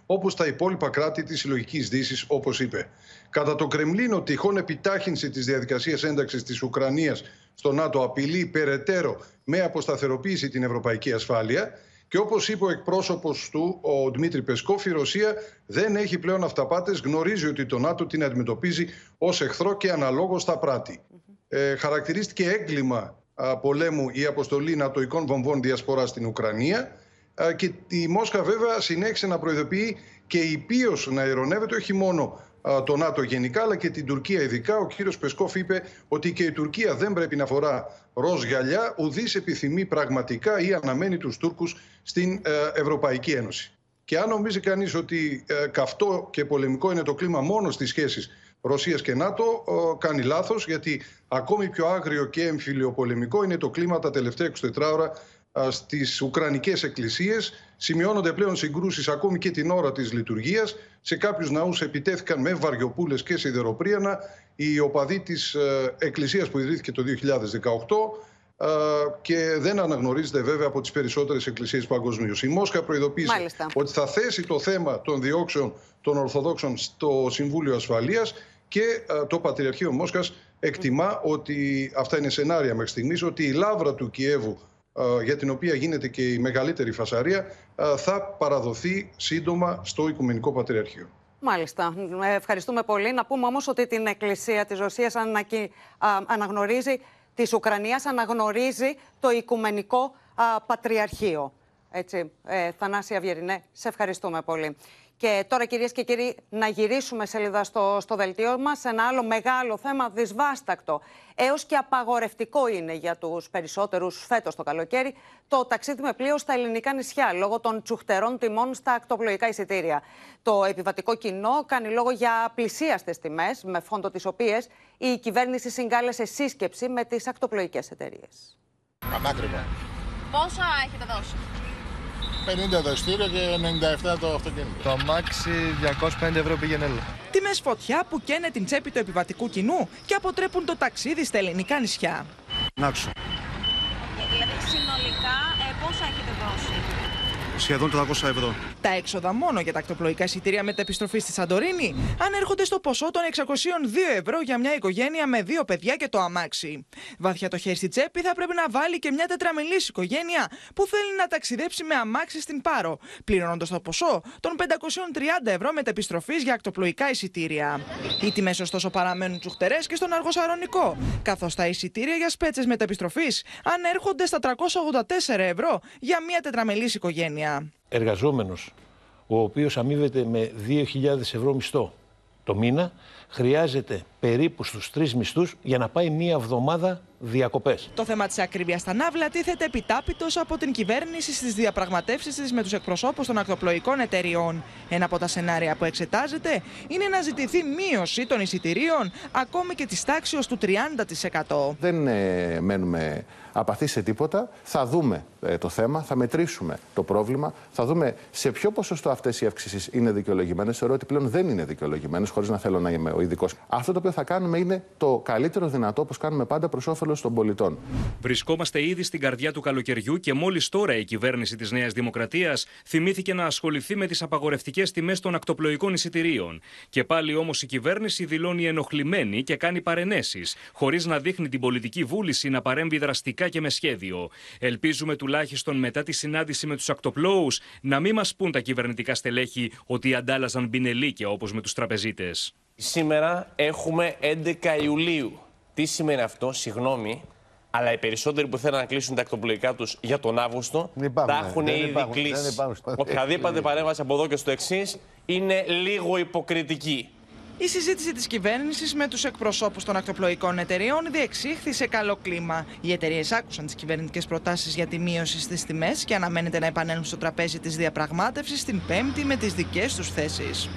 όπως τα υπόλοιπα κράτη της συλλογικής Δύσης, όπως είπε. Κατά το Κρεμλίνο, τυχόν επιτάχυνση της διαδικασίας ένταξης της Ουκρανίας στο ΝΑΤΟ απειλεί περαιτέρω με αποσταθεροποίηση την ευρωπαϊκή ασφάλεια. Και όπως είπε ο εκπρόσωπος του, ο Δημήτρη Πεσκόφ, η Ρωσία δεν έχει πλέον αυταπάτες. Γνωρίζει ότι το ΝΑΤΟ την αντιμετωπίζει ως εχθρό και αναλόγως θα πράττει. Ε, χαρακτηρίστηκε έγκλημα πολέμου η αποστολή νατοικών βομβών διασπορά στην Ουκρανία. Και η Μόσχα βέβαια συνέχισε να προειδοποιεί και υπείω να ειρωνεύεται όχι μόνο το ΝΑΤΟ γενικά, αλλά και την Τουρκία ειδικά. Ο κύριος Πεσκόφ είπε ότι και η Τουρκία δεν πρέπει να φορά ροζ γυαλιά, ουδής επιθυμεί πραγματικά ή αναμένει τους Τούρκους στην ε, Ευρωπαϊκή Ένωση. Και αν νομίζει κανείς ότι ε, καυτό και πολεμικό είναι το κλίμα μόνο στις σχέσεις Ρωσίας και ΝΑΤΟ, κάνει λάθος, γιατί ακόμη πιο άγριο και εμφυλιοπολεμικό είναι το κλίμα τα τελευταία 24 ώρα στις Ουκρανικές εκκλησίες. Σημειώνονται πλέον συγκρούσεις ακόμη και την ώρα της λειτουργίας. Σε κάποιους ναούς επιτέθηκαν με βαριοπούλες και σιδεροπρίανα. Οι οπαδοί της ε, εκκλησίας που ιδρύθηκε το 2018 και δεν αναγνωρίζεται βέβαια από τις περισσότερες εκκλησίες παγκοσμίως. Η Μόσχα προειδοποίησε ότι θα θέσει το θέμα των διώξεων των Ορθοδόξων στο Συμβούλιο Ασφαλείας και το Πατριαρχείο Μόσχας εκτιμά ότι αυτά είναι σενάρια μέχρι στιγμής, ότι η λάβρα του Κιέβου για την οποία γίνεται και η μεγαλύτερη φασαρία θα παραδοθεί σύντομα στο Οικουμενικό Πατριαρχείο. Μάλιστα. Ε, ευχαριστούμε πολύ. Να πούμε όμως ότι την Εκκλησία της Ρωσίας αναγνωρίζει, της Ουκρανίας αναγνωρίζει το Οικουμενικό Πατριαρχείο. Έτσι, ε, Θανάση Αυγερινέ, σε ευχαριστούμε πολύ. Και τώρα κυρίες και κύριοι να γυρίσουμε σελίδα στο, στο δελτίο μας σε ένα άλλο μεγάλο θέμα δυσβάστακτο. Έως και απαγορευτικό είναι για τους περισσότερους φέτος το καλοκαίρι το ταξίδι με πλοίο στα ελληνικά νησιά λόγω των τσουχτερών τιμών στα ακτοπλοϊκά εισιτήρια. Το επιβατικό κοινό κάνει λόγο για πλησίαστες τιμές με φόντο τις οποίες η κυβέρνηση συγκάλεσε σύσκεψη με τις ακτοπλοϊκές εταιρείες. Αμάκριβα. Πόσα έχετε δώσει; 50 το ειστήριο και 97 το αυτοκίνητο. Το αμάξι 205 ευρώ πήγαινε έλα. Τιμές φωτιά που καίνε την τσέπη του επιβατικού κοινού και αποτρέπουν το ταξίδι στα ελληνικά νησιά. Να άκουσα. Δηλαδή συνολικά ε, πόσα έχετε δώσει; Σχεδόν 300 ευρώ. Τα έξοδα μόνο για τα ακτοπλοϊκά εισιτήρια μετεπιστροφή στη Σαντορίνη ανέρχονται στο ποσό των 602 ευρώ για μια οικογένεια με δύο παιδιά και το αμάξι. Βάθια το χέρι στη τσέπη θα πρέπει να βάλει και μια τετραμελή οικογένεια που θέλει να ταξιδέψει με αμάξι στην Πάρο, πληρώνοντας το ποσό των 530 ευρώ μετεπιστροφή για ακτοπλοϊκά εισιτήρια. Οι τιμές ωστόσο παραμένουν τσουχτερές και στον Αργοσαρονικό, καθώς τα εισιτήρια για σπέτσες μετεπιστροφή ανέρχονται στα 384 ευρώ για μια τετραμελή οικογένεια. Εργαζόμενος, ο οποίος αμείβεται με 2.000 ευρώ μισθό το μήνα, χρειάζεται περίπου στους τρεις μισθούς για να πάει μία εβδομάδα διακοπές. Το θέμα της ακρίβειας στα Ναύλα τίθεται επιτάπητος από την κυβέρνηση στις διαπραγματεύσεις της με τους εκπροσώπους των ακτοπλοϊκών εταιριών. Ένα από τα σενάρια που εξετάζεται είναι να ζητηθεί μείωση των εισιτηρίων ακόμη και της τάξης του 30%. Δεν ε, μένουμε απαθή σε τίποτα. Θα δούμε ε, το θέμα, θα μετρήσουμε το πρόβλημα, θα δούμε σε ποιο ποσοστό αυτές οι αυξήσεις είναι δικαιολογημένες. Θεωρώ ότι πλέον δεν είναι δικαιολογημένες, χωρίς να θέλω να είμαι ο ειδικός. Αυτό το οποίο θα κάνουμε είναι το καλύτερο δυνατό, όπως κάνουμε πάντα, προς όφελος των πολιτών. Βρισκόμαστε ήδη στην καρδιά του καλοκαιριού και μόλις τώρα η κυβέρνηση της Νέας Δημοκρατίας θυμήθηκε να ασχοληθεί με τις απαγορευτικές τιμές των ακτοπλοϊκών εισιτηρίων. Και πάλι όμως η κυβέρνηση δηλώνει ενοχλημένη και κάνει παρενέσεις, χωρίς να δείχνει την πολιτική βούληση να παρέμβει δραστικά και με σχέδιο. Ελπίζουμε τουλάχιστον μετά τη συνάντηση με τους ακτοπλώου να μην μας πούν τα κυβερνητικά στελέχη ότι αντάλλαζαν μπινελίκια όπως με τους τραπεζίτες. Σήμερα έχουμε 11 Ιουλίου. Τι σημαίνει αυτό, συγγνώμη, αλλά οι περισσότεροι που θέλουν να κλείσουν τα ακτοπλοϊκά τους για τον Αύγουστο τα έχουν ήδη κλείσει. Οποιαδήποτε παρέμβαση από εδώ και στο εξής είναι λίγο υποκριτική. Η συζήτηση της κυβέρνησης με τους εκπροσώπους των ακτοπλοϊκών εταιρεών διεξήχθη σε καλό κλίμα. Οι εταιρείες άκουσαν τις κυβερνητικές προτάσεις για τη μείωση στις τιμές και αναμένεται να επανέλθουν στο τραπέζι της διαπραγμάτευσης την Πέμπτη με τις δικές τους θέσεις.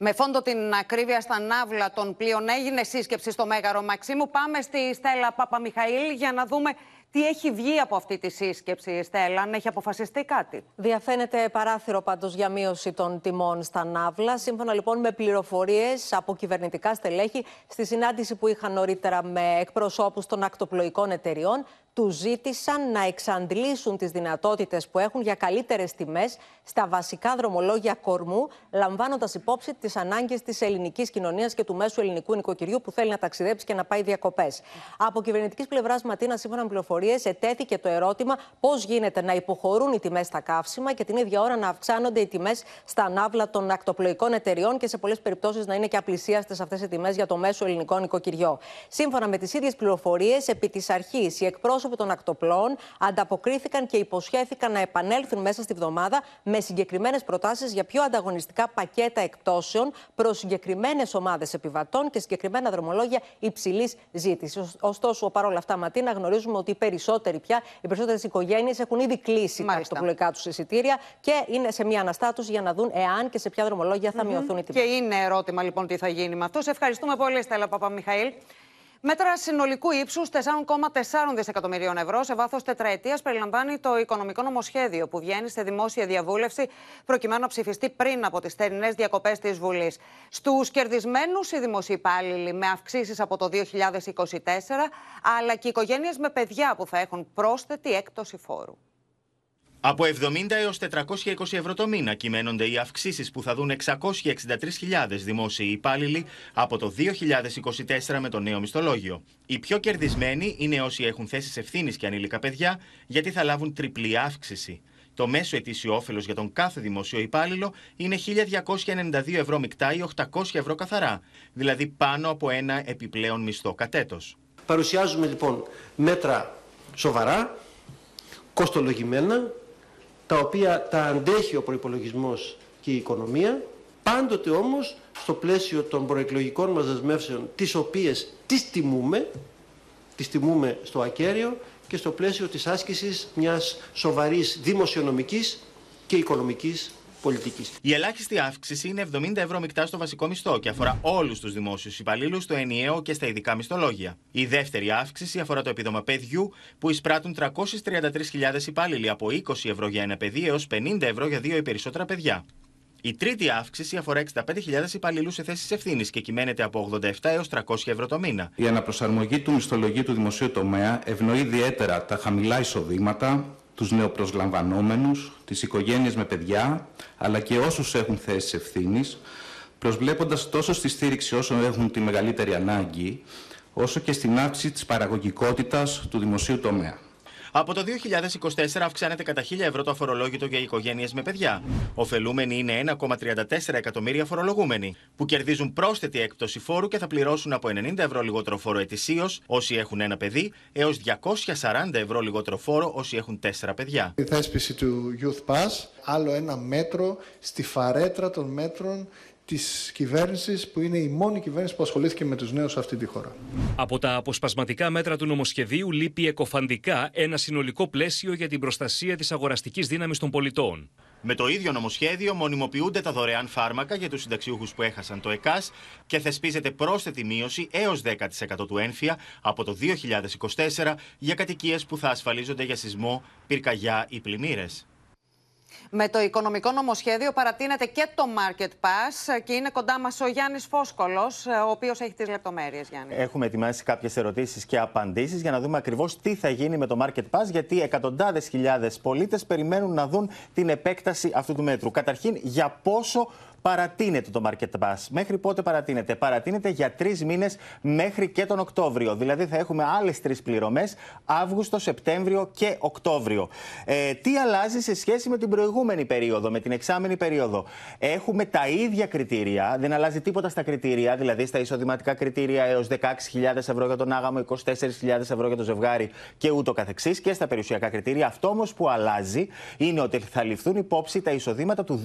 Με φόντο την ακρίβεια στα ναύλα των πλοίων έγινε σύσκεψη στο Μέγαρο Μαξίμου. Πάμε στη Στέλλα Παπαμιχαήλ για να δούμε Τι έχει βγει από αυτή τη σύσκεψη, Στέλλα, αν έχει αποφασιστεί κάτι; Διαφαίνεται παράθυρο πάντως για μείωση των τιμών στα ναύλα. Σύμφωνα λοιπόν με πληροφορίες από κυβερνητικά στελέχη, στη συνάντηση που είχαν νωρίτερα με εκπροσώπους των ακτοπλοϊκών εταιριών, του ζήτησαν να εξαντλήσουν τις δυνατότητες που έχουν για καλύτερες τιμές στα βασικά δρομολόγια κορμού, λαμβάνοντας υπόψη τις ανάγκες της ελληνικής κοινωνίας και του μέσου ελληνικού νοικοκυριού που θέλει να ταξιδέψει και να πάει διακοπές. Από κυβερνητικής πλευράς Ματίνα, σύμφωνα με πληροφορίες, ετέθηκε το ερώτημα πώς γίνεται να υποχωρούν οι τιμές στα καύσιμα και την ίδια ώρα να αυξάνονται οι τιμές στα ανάβλα των ακτοπλοϊκών εταιριών και σε πολλές περιπτώσεις να είναι και απλησίαστες αυτές οι τιμές για το μέσο ελληνικό νοικοκυριό. Σύμφωνα με τις ίδιες πληροφορίες, επί της αρχής οι εκπρόσωποι εκπρόσωποι των ακτοπλών ανταποκρίθηκαν και υποσχέθηκαν να επανέλθουν μέσα στη βδομάδα με συγκεκριμένες προτάσεις για πιο ανταγωνιστικά πακέτα εκτόσεων προς συγκεκριμένες ομάδες επιβατών και συγκεκριμένα δρομολόγια υψηλής ζήτησης. Ωστόσο, παρόλα αυτά, Ματίνα, γνωρίζουμε ότι οι περισσότεροι πια, οι περισσότερες οικογένειες έχουν ήδη κλείσει τα ακτοπλοϊκά τους εισιτήρια και είναι σε μια αναστάτωση για να δουν εάν και σε ποια δρομολόγια θα μειωθούν οι τιμές. Και είναι ερώτημα λοιπόν τι θα γίνει με αυτό. Σε ευχαριστούμε πολύ, Στέλλα Παπαμιχαήλ. Μέτρα συνολικού ύψους 4,4 δισεκατομμυρίων ευρώ σε βάθος τετραετίας περιλαμβάνει το οικονομικό νομοσχέδιο που βγαίνει σε δημόσια διαβούλευση προκειμένου να ψηφιστεί πριν από τις θερινές διακοπές της Βουλής. Στους κερδισμένους οι δημοσίοι υπάλληλοι με αυξήσεις από το 2024, αλλά και οι οικογένειες με παιδιά που θα έχουν πρόσθετη έκπτωση φόρου. Από 70 έως 420 ευρώ το μήνα κυμαίνονται οι αυξήσεις που θα δουν 663.000 δημόσιοι υπάλληλοι από το 2024 με το νέο μισθολόγιο. Οι πιο κερδισμένοι είναι όσοι έχουν θέσεις ευθύνης και ανήλικα παιδιά, γιατί θα λάβουν τριπλή αύξηση. Το μέσο ετήσιο όφελος για τον κάθε δημόσιο υπάλληλο είναι 1.292 ευρώ μεικτά ή 800 ευρώ καθαρά, δηλαδή πάνω από ένα επιπλέον μισθό κατέτος. Παρουσιάζουμε λοιπόν μέτρα σοβαρά, κοστολογημένα, τα οποία τα αντέχει ο προϋπολογισμός και η οικονομία, πάντοτε όμως στο πλαίσιο των προεκλογικών μας δεσμεύσεων, τις οποίες τις τιμούμε, τις τιμούμε στο ακέραιο και στο πλαίσιο της άσκησης μιας σοβαρής δημοσιονομικής και οικονομικής η ελάχιστη αύξηση είναι 70 ευρώ μεικτά στο βασικό μισθό και αφορά όλους τους δημόσιους υπαλλήλους, στο ενιαίο και στα ειδικά μισθολόγια. Η δεύτερη αύξηση αφορά το επίδομα παιδιού, που εισπράττουν 333.000 υπάλληλοι από 20 ευρώ για ένα παιδί έως 50 ευρώ για δύο ή περισσότερα παιδιά. Η τρίτη αύξηση αφορά 65.000 υπαλλήλους σε θέσεις ευθύνης και κυμαίνεται από 87 έως 300 ευρώ το μήνα. Η αναπροσαρμογή του μισθολογίου του δημοσίου τομέα ευνοεί ιδιαίτερα τα χαμηλά εισοδήματα, τους νεοπροσλαμβανόμενους, τις οικογένειες με παιδιά, αλλά και όσους έχουν θέσεις ευθύνης, προσβλέποντας τόσο στη στήριξη όσων έχουν τη μεγαλύτερη ανάγκη, όσο και στην αύξηση της παραγωγικότητας του δημοσίου τομέα. Από το 2024 αυξάνεται κατά 1000 ευρώ το αφορολόγητο για οικογένειες με παιδιά. Οφελούμενοι είναι 1,34 εκατομμύρια φορολογούμενοι, που κερδίζουν πρόσθετη έκπτωση φόρου και θα πληρώσουν από 90 ευρώ λιγότερο φόρο ετησίως όσοι έχουν ένα παιδί, έως 240 ευρώ λιγότερο φόρο όσοι έχουν τέσσερα παιδιά. Η θέσπιση του Youth Pass, άλλο ένα μέτρο στη φαρέτρα των μέτρων της κυβέρνησης, που είναι η μόνη κυβέρνηση που ασχολήθηκε με τους νέους σε αυτή τη χώρα. Από τα αποσπασματικά μέτρα του νομοσχεδίου λείπει εκοφαντικά ένα συνολικό πλαίσιο για την προστασία της αγοραστικής δύναμης των πολιτών. Με το ίδιο νομοσχέδιο μονιμοποιούνται τα δωρεάν φάρμακα για τους συνταξιούχους που έχασαν το ΕΚΑΣ και θεσπίζεται πρόσθετη μείωση έως 10% του ένφια από το 2024 για κατοικίες που θα ασφαλίζονται για σεισμό, πυρκαγιά ή πλημμύρες. Με το οικονομικό νομοσχέδιο παρατείνεται και το Market Pass και είναι κοντά μας ο Γιάννης Φόσκολος, ο οποίος έχει τι λεπτομέρειες, Γιάννη. Έχουμε ετοιμάσει κάποιες ερωτήσεις και απαντήσεις για να δούμε ακριβώς τι θα γίνει με το Market Pass, γιατί εκατοντάδες χιλιάδες πολίτες περιμένουν να δουν την επέκταση αυτού του μέτρου. Καταρχήν, για πόσο παρατείνεται το Market Pass. Μέχρι πότε παρατείνεται; Παρατείνεται για τρεις μήνες μέχρι και τον Οκτώβριο. Δηλαδή θα έχουμε άλλες τρεις πληρωμές Αύγουστο, Σεπτέμβριο και Οκτώβριο. Ε, τι αλλάζει σε σχέση με την προηγούμενη περίοδο, με την εξάμενη περίοδο; Έχουμε τα ίδια κριτήρια, δεν αλλάζει τίποτα στα κριτήρια, δηλαδή στα εισοδηματικά κριτήρια έως 16.000 ευρώ για τον άγαμο, 24.000 ευρώ για το ζευγάρι και ούτω καθεξής και στα περιουσιακά κριτήρια. Αυτό όμως που αλλάζει είναι ότι θα ληφθούν υπόψη τα εισοδήματα του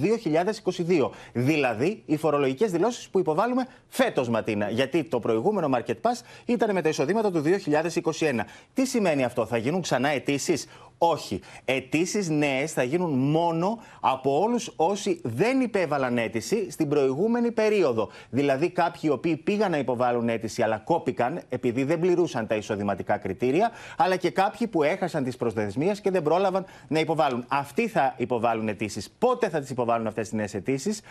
2022. Δηλαδή, οι φορολογικές δηλώσεις που υποβάλλουμε φέτος, Ματίνα. Γιατί το προηγούμενο Market Pass ήταν με τα εισοδήματα του 2021. Τι σημαίνει αυτό, θα γίνουν ξανά αιτήσεις; Όχι. Αιτήσεις νέες θα γίνουν μόνο από όλους όσοι δεν υπέβαλαν αίτηση στην προηγούμενη περίοδο. Δηλαδή κάποιοι οι οποίοι πήγαν να υποβάλουν αίτηση αλλά κόπηκαν επειδή δεν πληρούσαν τα εισοδηματικά κριτήρια, αλλά και κάποιοι που έχασαν τις προσδεσμίες και δεν πρόλαβαν να υποβάλουν. Αυτοί θα υποβάλουν αιτήσεις. Πότε θα τις υποβάλουν αυτές τι νέες αιτήσεις;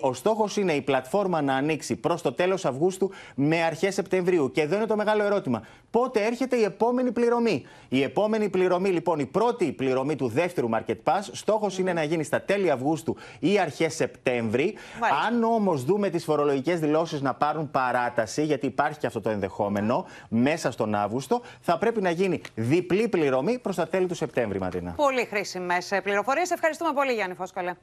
Ο στόχος είναι η πλατφόρμα να ανοίξει προς το τέλος Αυγούστου με αρχές Σεπτεμβρίου. Και εδώ είναι το μεγάλο ερώτημα. Πότε έρχεται η επόμενη πληρωμή; Η επόμενη πληρωμή, λοιπόν, η πρώτη πληρωμή του δεύτερου Market Pass, στόχος είναι να γίνει στα τέλη Αυγούστου ή αρχές Σεπτέμβρη. Αν όμως δούμε τις φορολογικές δηλώσεις να πάρουν παράταση, γιατί υπάρχει και αυτό το ενδεχόμενο μέσα στον Αύγουστο, θα πρέπει να γίνει διπλή πληρωμή προς τα τέλη του Σεπτέμβρη, Ματίνα. Πολύ χρήσιμες πληροφορίες. Ευχαριστούμε πολύ, Γιάννη Φόσκολε.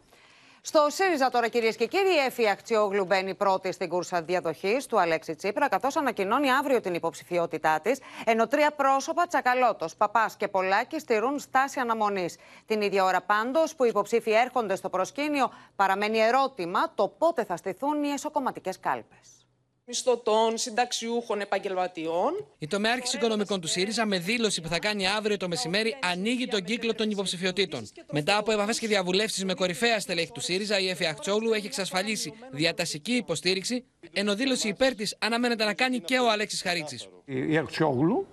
Στο ΣΥΡΙΖΑ τώρα, κυρίες και κύριοι, η Εφη Ακτιόγλου μπαίνει πρώτη στην κούρσα διαδοχής του Αλέξη Τσίπρα, καθώς ανακοινώνει αύριο την υποψηφιότητά της, ενώ τρία πρόσωπα, Τσακαλώτος, Παπάς και Πολάκης, στηρούν στάση αναμονής. Την ίδια ώρα πάντως που οι υποψήφοι έρχονται στο προσκήνιο, παραμένει ερώτημα το πότε θα στηθούν οι εσωκομματικές κάλπες μισθωτών, συνταξιούχων, επαγγελματιών. Η τομεάρχη οικονομικών του ΣΥΡΙΖΑ, με δήλωση που θα κάνει αύριο το μεσημέρι, ανοίγει τον κύκλο των υποψηφιωτήτων. Μετά από επαφές και διαβουλεύσεις με κορυφαία στελέχη του ΣΥΡΙΖΑ, η Εφη Αχτσόγλου έχει εξασφαλίσει διατασική υποστήριξη, ενώ δήλωση υπέρ της αναμένεται να κάνει και ο Αλέξης Χαρίτσης. Η Αχτσόγλου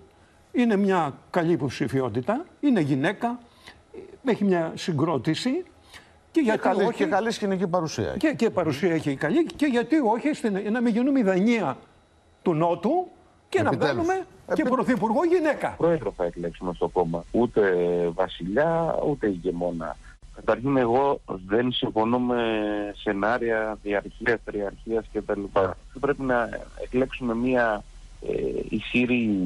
είναι μια καλή υποψηφιότητα, είναι γυναίκα, έχει μια συγκρότηση και, γιατί καλή, όχι... και καλή σκηνική παρουσία. Και, και παρουσία έχει καλή. Και γιατί όχι στην, να μην γίνουμε ιδανία του Νότου και να βγάλουμε και πρωθυπουργό γυναίκα. Πρόεδρο θα εκλέξουμε στο κόμμα. Ούτε βασιλιά, ούτε ηγεμόνα. Καταρχήν εγώ δεν συμφωνώ με σενάρια διαρχίας, τριαρχίας κτλ. Πρέπει να εκλέξουμε μια ε, ισχυρή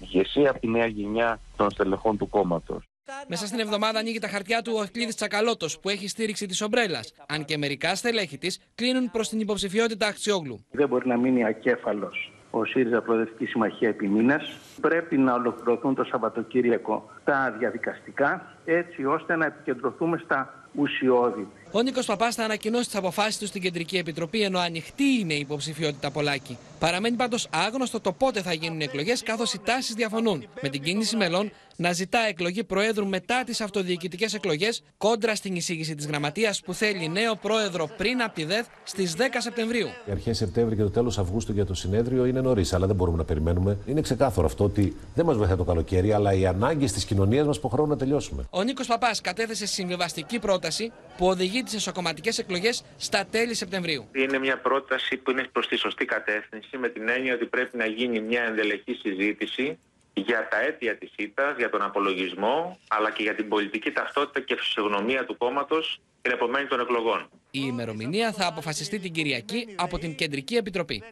ηγεσία από τη νέα γενιά των στελεχών του κόμματος. Μέσα στην εβδομάδα ανοίγει τα χαρτιά του ο Ευκλήδη Τσακαλώτος, που έχει στήριξη της ομπρέλας. Αν και μερικά στελέχη της κλείνουν προς την υποψηφιότητα Αχτσιόγλου. Δεν μπορεί να μείνει ακέφαλος ο ΣΥΡΙΖΑ Προοδευτική Συμμαχία επί μήνες. Πρέπει να ολοκληρωθούν το Σαββατοκύριακο τα διαδικαστικά, έτσι ώστε να επικεντρωθούμε στα ουσιώδη. Ο Νίκος Παπάς θα ανακοινώσει τις αποφάσεις του στην Κεντρική Επιτροπή, ενώ ανοιχτή είναι η υποψηφιότητα Πολάκη. Παραμένει πάντως άγνωστο το πότε θα γίνουν οι εκλογές, καθώς οι τάσεις διαφωνούν. Με την κίνηση μελών να ζητά εκλογή Προέδρου μετά τις αυτοδιοικητικές εκλογές, κόντρα στην εισήγηση της Γραμματείας που θέλει νέο Πρόεδρο πριν από τη ΔΕΘ στις 10 Σεπτεμβρίου. Οι αρχές Σεπτέμβρη και το τέλος Αυγούστου για το συνέδριο είναι νωρίς, αλλά δεν μπορούμε να περιμένουμε. Είναι ξεκάθαρο αυτό ότι δεν μας βοηθάει το καλοκαίρι, αλλά οι ανάγκες της κοινωνίας μας υποχρεώνουν να τελειώσουμε. Ο Νίκος Παπάς κατέθεσε συμβιβαστική πρόταση που οδηγεί τις εσωκομματικές εκλογές στα τέλη Σεπτεμβρίου. Είναι μια πρόταση που είναι προς τη σωστή κατεύθυνση, με την έννοια ότι πρέπει να γίνει μια ενδελεχή συζήτηση για τα αίτια της ΣΥΤΑ, για τον απολογισμό, αλλά και για την πολιτική ταυτότητα και φυσιογνωμία του κόμματος την επομένη των εκλογών. Η ημερομηνία θα αποφασιστεί την Κυριακή από την Κεντρική Επιτροπή.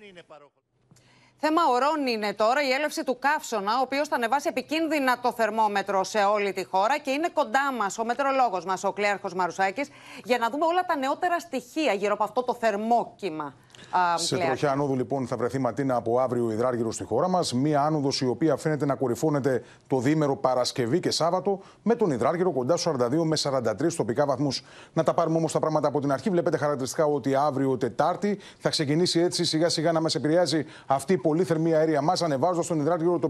Θέμα ορών είναι τώρα η έλευση του καύσωνα, ο οποίος θα ανεβάσει επικίνδυνα το θερμόμετρο σε όλη τη χώρα και είναι κοντά μας ο μετρολόγος μας, ο Κλέαρχος Μαρουσάκης, για να δούμε όλα τα νεότερα στοιχεία γύρω από αυτό το θερμόκυμα. Σε τροχιά άνοδου, λοιπόν, θα βρεθεί ματίνα από αύριο υδράργυρο στη χώρα μας. Μία άνοδος η οποία φαίνεται να κορυφώνεται το διήμερο Παρασκευή και Σάββατο, με τον υδράργυρο κοντά στους 42 με 43 τοπικά βαθμούς. Να τα πάρουμε όμως τα πράγματα από την αρχή. Βλέπετε χαρακτηριστικά ότι αύριο Τετάρτη θα ξεκινήσει έτσι σιγά σιγά να μας επηρεάζει αυτή η πολύ θερμή αέρια μας, ανεβάζοντας τον υδράργυρο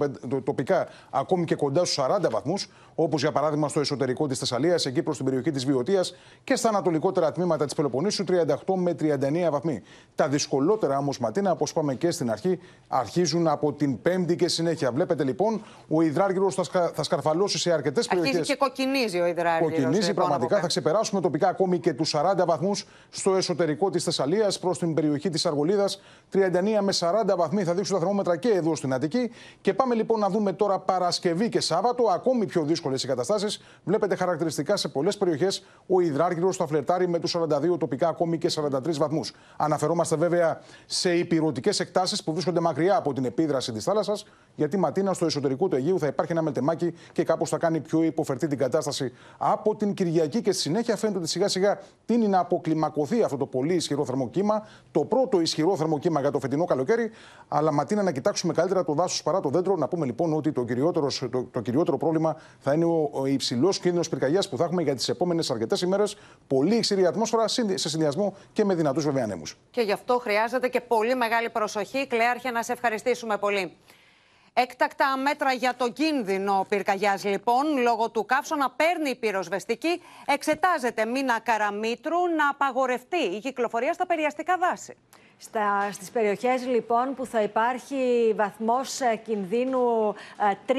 τοπικά ακόμη και κοντά στους 40 βαθμούς, όπως για παράδειγμα στο εσωτερικό της Θεσσαλίας, εκεί προς την περιοχή της Βιωτία και στα ανατολικότερα τμήματα της Πελοποννήσου 38 με 39 βαθμοί. Τα δυσκολότερα όμως ματίνα, όπως είπαμε και στην αρχή, αρχίζουν από την Πέμπτη και συνέχεια. Βλέπετε λοιπόν, ο υδράργυρος θα, σκα, θα σκαρφαλώσει σε αρκετές περιοχές. Αρχίζει και κοκκινίζει ο υδράργυρος. Κοκκινίζει λοιπόν, πραγματικά. Θα ξεπεράσουμε τοπικά ακόμη και τους 40 βαθμούς στο εσωτερικό της Θεσσαλίας προς την περιοχή της Αργολίδας. 39 με 40 βαθμοί θα δείξουν τα θερμόμετρα και εδώ στην Αττική. Και πάμε λοιπόν να δούμε τώρα Παρασκευή και Σάββατο, ακόμη πιο δύσκολες οι καταστάσεις. Βλέπετε χαρακτηριστικά σε πολλές περιοχές ο υδράργυρος θα φλερτάρει με τους 42 τοπικά ακόμη και 43 βαθμούς. Αναφερόμαστε βέβαια σε υπηρετικές εκτάσεις που βρίσκονται μακριά από την επίδραση της θάλασσας, γιατί ματίνα στο εσωτερικό του Αιγείου θα υπάρχει ένα μελτεμάκι και κάπως θα κάνει πιο υποφερτή την κατάσταση από την Κυριακή και στη συνέχεια φαίνεται ότι σιγά σιγά τίνει να αποκλιμακωθεί αυτό το πολύ ισχυρό θερμοκύμα, το πρώτο ισχυρό θερμοκύμα για το φετινό καλοκαίρι. Αλλά ματίνα να κοιτάξουμε καλύτερα το δάσος παρά το δέντρο. Να πούμε λοιπόν ότι το κυριότερος, το, το κυριότερο πρόβλημα θα είναι ο, ο υψηλός κίνδυνος πυρκαγιάς που θα έχουμε για τις επόμενες αρκετές ημέρες. Πολύ ισχυρή ατμόσφαιρα σε συνδυασμό και με δυνατούς βέβαια ανέμους. Και γι' αυτό χρειάζεται και πολύ μεγάλη προσοχή. Κλέαρχε, να σε ευχαριστήσουμε πολύ. Έκτακτα μέτρα για το κίνδυνο πυρκαγιάς, λοιπόν, λόγω του καύσωνα παίρνει η πυροσβεστική. Εξετάζεται μήνα καραμίτρου να απαγορευτεί η κυκλοφορία στα περιαστικά δάση. Στα, στις περιοχές λοιπόν που θα υπάρχει βαθμός ε, κινδύνου 3 ε,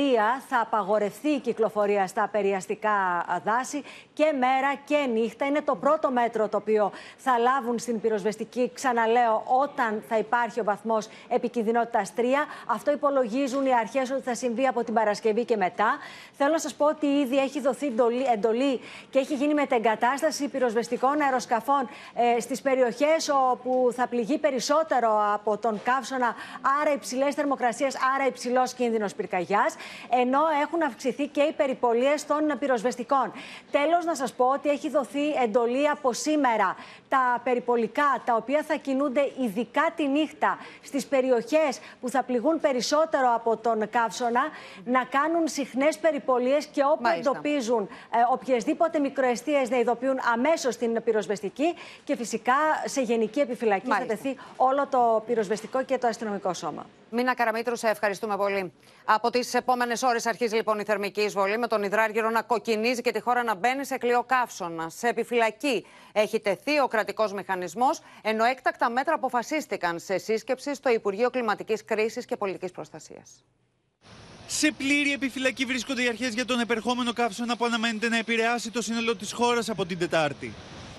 θα απαγορευτεί η κυκλοφορία στα περιαστικά ε, δάση και μέρα και νύχτα. Είναι το πρώτο μέτρο το οποίο θα λάβουν στην πυροσβεστική, ξαναλέω, όταν θα υπάρχει ο βαθμός επικινδυνότητας 3. Αυτό υπολογίζουν οι αρχές ότι θα συμβεί από την Παρασκευή και μετά. Θέλω να σας πω ότι ήδη έχει δοθεί εντολή και έχει γίνει μετεγκατάσταση πυροσβεστικών αεροσκαφών ε, στις περιοχές όπου θα πληγεί περισσότερο από τον καύσωνα, άρα υψηλές θερμοκρασίες, άρα υψηλός κίνδυνος πυρκαγιάς, ενώ έχουν αυξηθεί και οι περιπολίες των πυροσβεστικών. Τέλος, να σας πω ότι έχει δοθεί εντολή από σήμερα τα περιπολικά, τα οποία θα κινούνται ειδικά τη νύχτα στις περιοχές που θα πληγούν περισσότερο από τον καύσωνα, να κάνουν συχνές περιπολίες και όπου Μάλιστα. εντοπίζουν ε, οποιασδήποτε μικροαιστείες να ειδοποιούν αμέσως την πυροσβεστική και φυσικά σε γενική επιφυλακή Μάλιστα. θα τεθεί όλο το πυροσβεστικό και το αστυνομικό σώμα. Μίνα Καραμίτρου, σε ευχαριστούμε πολύ. Από τις επόμενες ώρες αρχίζει λοιπόν η θερμική εισβολή, με τον υδράργυρο να κοκκινίζει και τη χώρα να μπαίνει σε κλειό καύσωνα. Σε επιφυλακή έχει τεθεί ο κρατικός μηχανισμός, ενώ έκτακτα μέτρα αποφασίστηκαν σε σύσκεψη στο Υπουργείο Κλιματικής Κρίσης και Πολιτικής Προστασίας. Σε πλήρη επιφυλακή βρίσκονται οι αρχές για τον επερχόμενο καύσωνα που αναμένεται να επηρεάσει το σύνολο της χώρας από την Τετάρτη.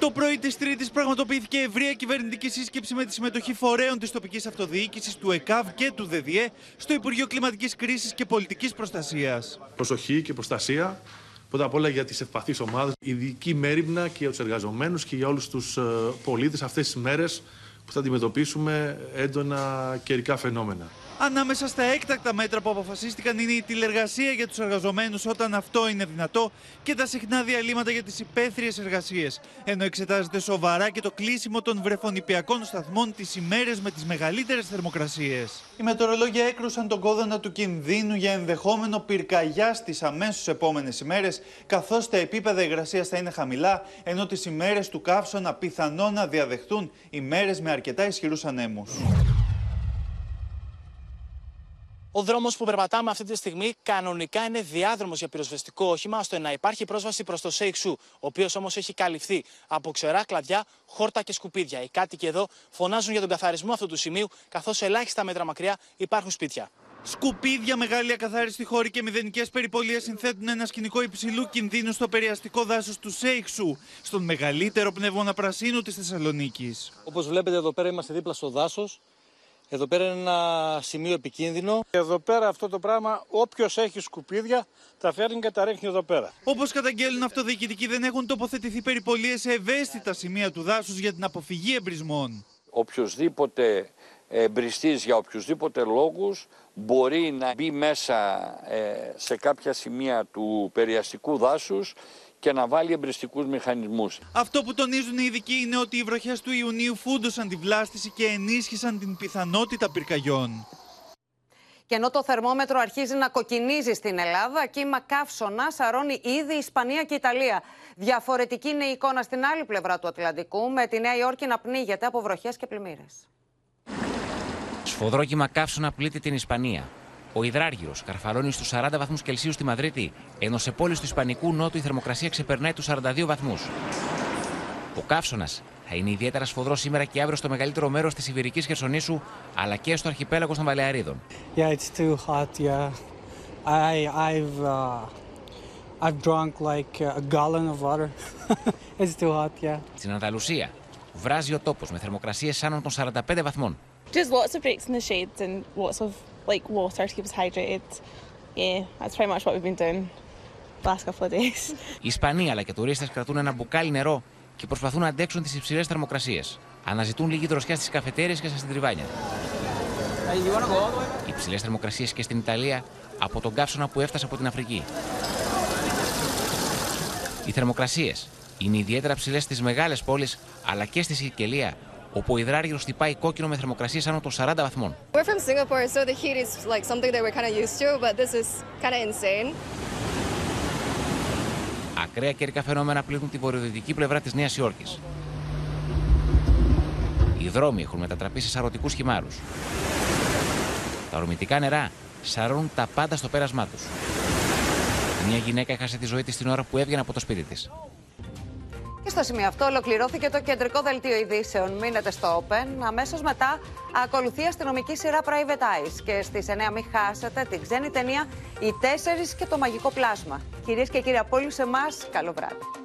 Το πρωί της Τρίτης πραγματοποιήθηκε ευρεία κυβερνητική σύσκεψη με τη συμμετοχή φορέων της τοπικής αυτοδιοίκησης, του ΕΚΑΒ και του ΔΔΕ στο Υπουργείο Κλιματικής Κρίσης και Πολιτικής Προστασίας. Προσοχή και προστασία πρώτα απ' όλα για τις ευπαθείς ομάδες, ειδική μέρημνα και για τους εργαζομένους και για όλους τους ε, πολίτες αυτές τις μέρες που θα αντιμετωπίσουμε έντονα καιρικά φαινόμενα. Ανάμεσα στα έκτακτα μέτρα που αποφασίστηκαν είναι η τηλεργασία για τους εργαζομένους όταν αυτό είναι δυνατό και τα συχνά διαλύματα για τις υπαίθριες εργασίες. Ενώ εξετάζεται σοβαρά και το κλείσιμο των βρεφονιπιακών σταθμών τις ημέρες με τις μεγαλύτερες θερμοκρασίες. Οι μετεωρολόγια έκρουσαν τον κόδωνα του κινδύνου για ενδεχόμενο πυρκαγιά στις αμέσως επόμενες ημέρες, καθώς τα επίπεδα υγρασίας θα είναι χαμηλά, ενώ τις ημέρες του καύσωνα πιθανό να διαδεχτούν ημέρες με αρκετά ισχυρούς ανέμους. Ο δρόμος που περπατάμε αυτή τη στιγμή κανονικά είναι διάδρομος για πυροσβεστικό όχημα, ώστε να υπάρχει πρόσβαση προς το Σέιξου, ο οποίος όμως έχει καλυφθεί από ξερά κλαδιά, χόρτα και σκουπίδια. Οι κάτοικοι εδώ φωνάζουν για τον καθαρισμό αυτού του σημείου, καθώς ελάχιστα μέτρα μακριά υπάρχουν σπίτια. Σκουπίδια, μεγάλη ακαθάριστη χώρη και μηδενικές περιπολίες συνθέτουν ένα σκηνικό υψηλού κινδύνου στο περιαστικό δάσος του Σέιξου, στον μεγαλύτερο πνεύμονα πρασίνου της Θεσσαλονίκης. Όπως βλέπετε, εδώ πέρα είμαστε δίπλα στο δάσος. Εδώ πέρα είναι ένα σημείο επικίνδυνο. Εδώ πέρα αυτό το πράγμα, όποιος έχει σκουπίδια, τα φέρνει και τα ρίχνει εδώ πέρα. Όπως καταγγέλνουν αυτοδιοικητικοί, δεν έχουν τοποθετηθεί περιπολίες σε ευαίσθητα σημεία του δάσους για την αποφυγή εμπρισμών. Οποιοδήποτε εμπριστής για οποιουσδήποτε λόγους μπορεί να μπει μέσα ε, σε κάποια σημεία του περιαστικού δάσους και να βάλει εμπριστικούς μηχανισμούς. Αυτό που τονίζουν οι ειδικοί είναι ότι οι βροχές του Ιουνίου φούντωσαν τη βλάστηση και ενίσχυσαν την πιθανότητα πυρκαγιών. Και ενώ το θερμόμετρο αρχίζει να κοκκινίζει στην Ελλάδα, κύμα καύσωνα σαρώνει ήδη η Ισπανία και η Ιταλία. Διαφορετική είναι η εικόνα στην άλλη πλευρά του Ατλαντικού, με τη Νέα Υόρκη να πνίγεται από βροχές και πλημμύρες. Σφοδρό κύμα καύσωνα πλήττει την Ισπανία. Ο υδράργυρος καρφαλώνει στους 40 βαθμούς Κελσίου στη Μαδρίτη, ενώ σε πόλεις του Ισπανικού Νότου η θερμοκρασία ξεπερνάει τους 42 βαθμούς. Ο καύσωνας θα είναι ιδιαίτερα σφοδρός σήμερα και αύριο στο μεγαλύτερο μέρος της Ιβηρική Χερσονήσου, αλλά και στο αρχιπέλαγος των Βαλεαρίδων. Yeah, it's too hot, yeah. I, I've, uh, I've drunk like a gallon of water. it's too hot, yeah. Στην Ανταλουσία βράζει ο τόπος με θερμοκρασίε άνω των 45 βαθμών. Just lots of breaks in the shades and lots of like water to keep us hydrated. Yeah, that's pretty much what we've been doing the last couple of days. Οι Ισπανοί αλλά και τουρίστες κρατούν ένα μπουκάλι νερό και προσπαθούν να αντέξουν τις υψηλές θερμοκρασίες. Αναζητούν λίγη δροσιά στις καφετέρειες και στα συντριβάνια. Οι υψηλές θερμοκρασίες και στην Ιταλία από τον καύσωνα που έφτασε από την Αφρική. Οι θερμοκρασίες είναι ιδιαίτερα ψηλές στις μεγάλες πόλεις αλλά και στη Σικελία όπου ο υδράργυρος χτυπάει κόκκινο με θερμοκρασίες άνω των 40 βαθμών. We're from Singapore, so the heat is like something that we're kind of used to, but this is kind of insane. Ακραία καιρικά φαινόμενα πλήττουν τη βορειοδυτική πλευρά της Νέας Υόρκης. Οι δρόμοι έχουν μετατραπεί σε σαρωτικούς χυμάρους. Τα ορμητικά νερά σαρώνουν τα πάντα στο πέρασμά τους. Μια γυναίκα έχασε τη ζωή της την ώρα που έβγαινε από το σπίτι της. Και στο σημείο αυτό ολοκληρώθηκε το κεντρικό δελτίο ειδήσεων. Μείνετε στο Open. Αμέσως μετά ακολουθεί αστυνομική σειρά Private Eyes. Και στις 9 μην χάσετε την ξένη ταινία Οι Τέσσερις και το Μαγικό Πλάσμα. Κυρίες και κύριοι, από όλους εμάς, καλό βράδυ.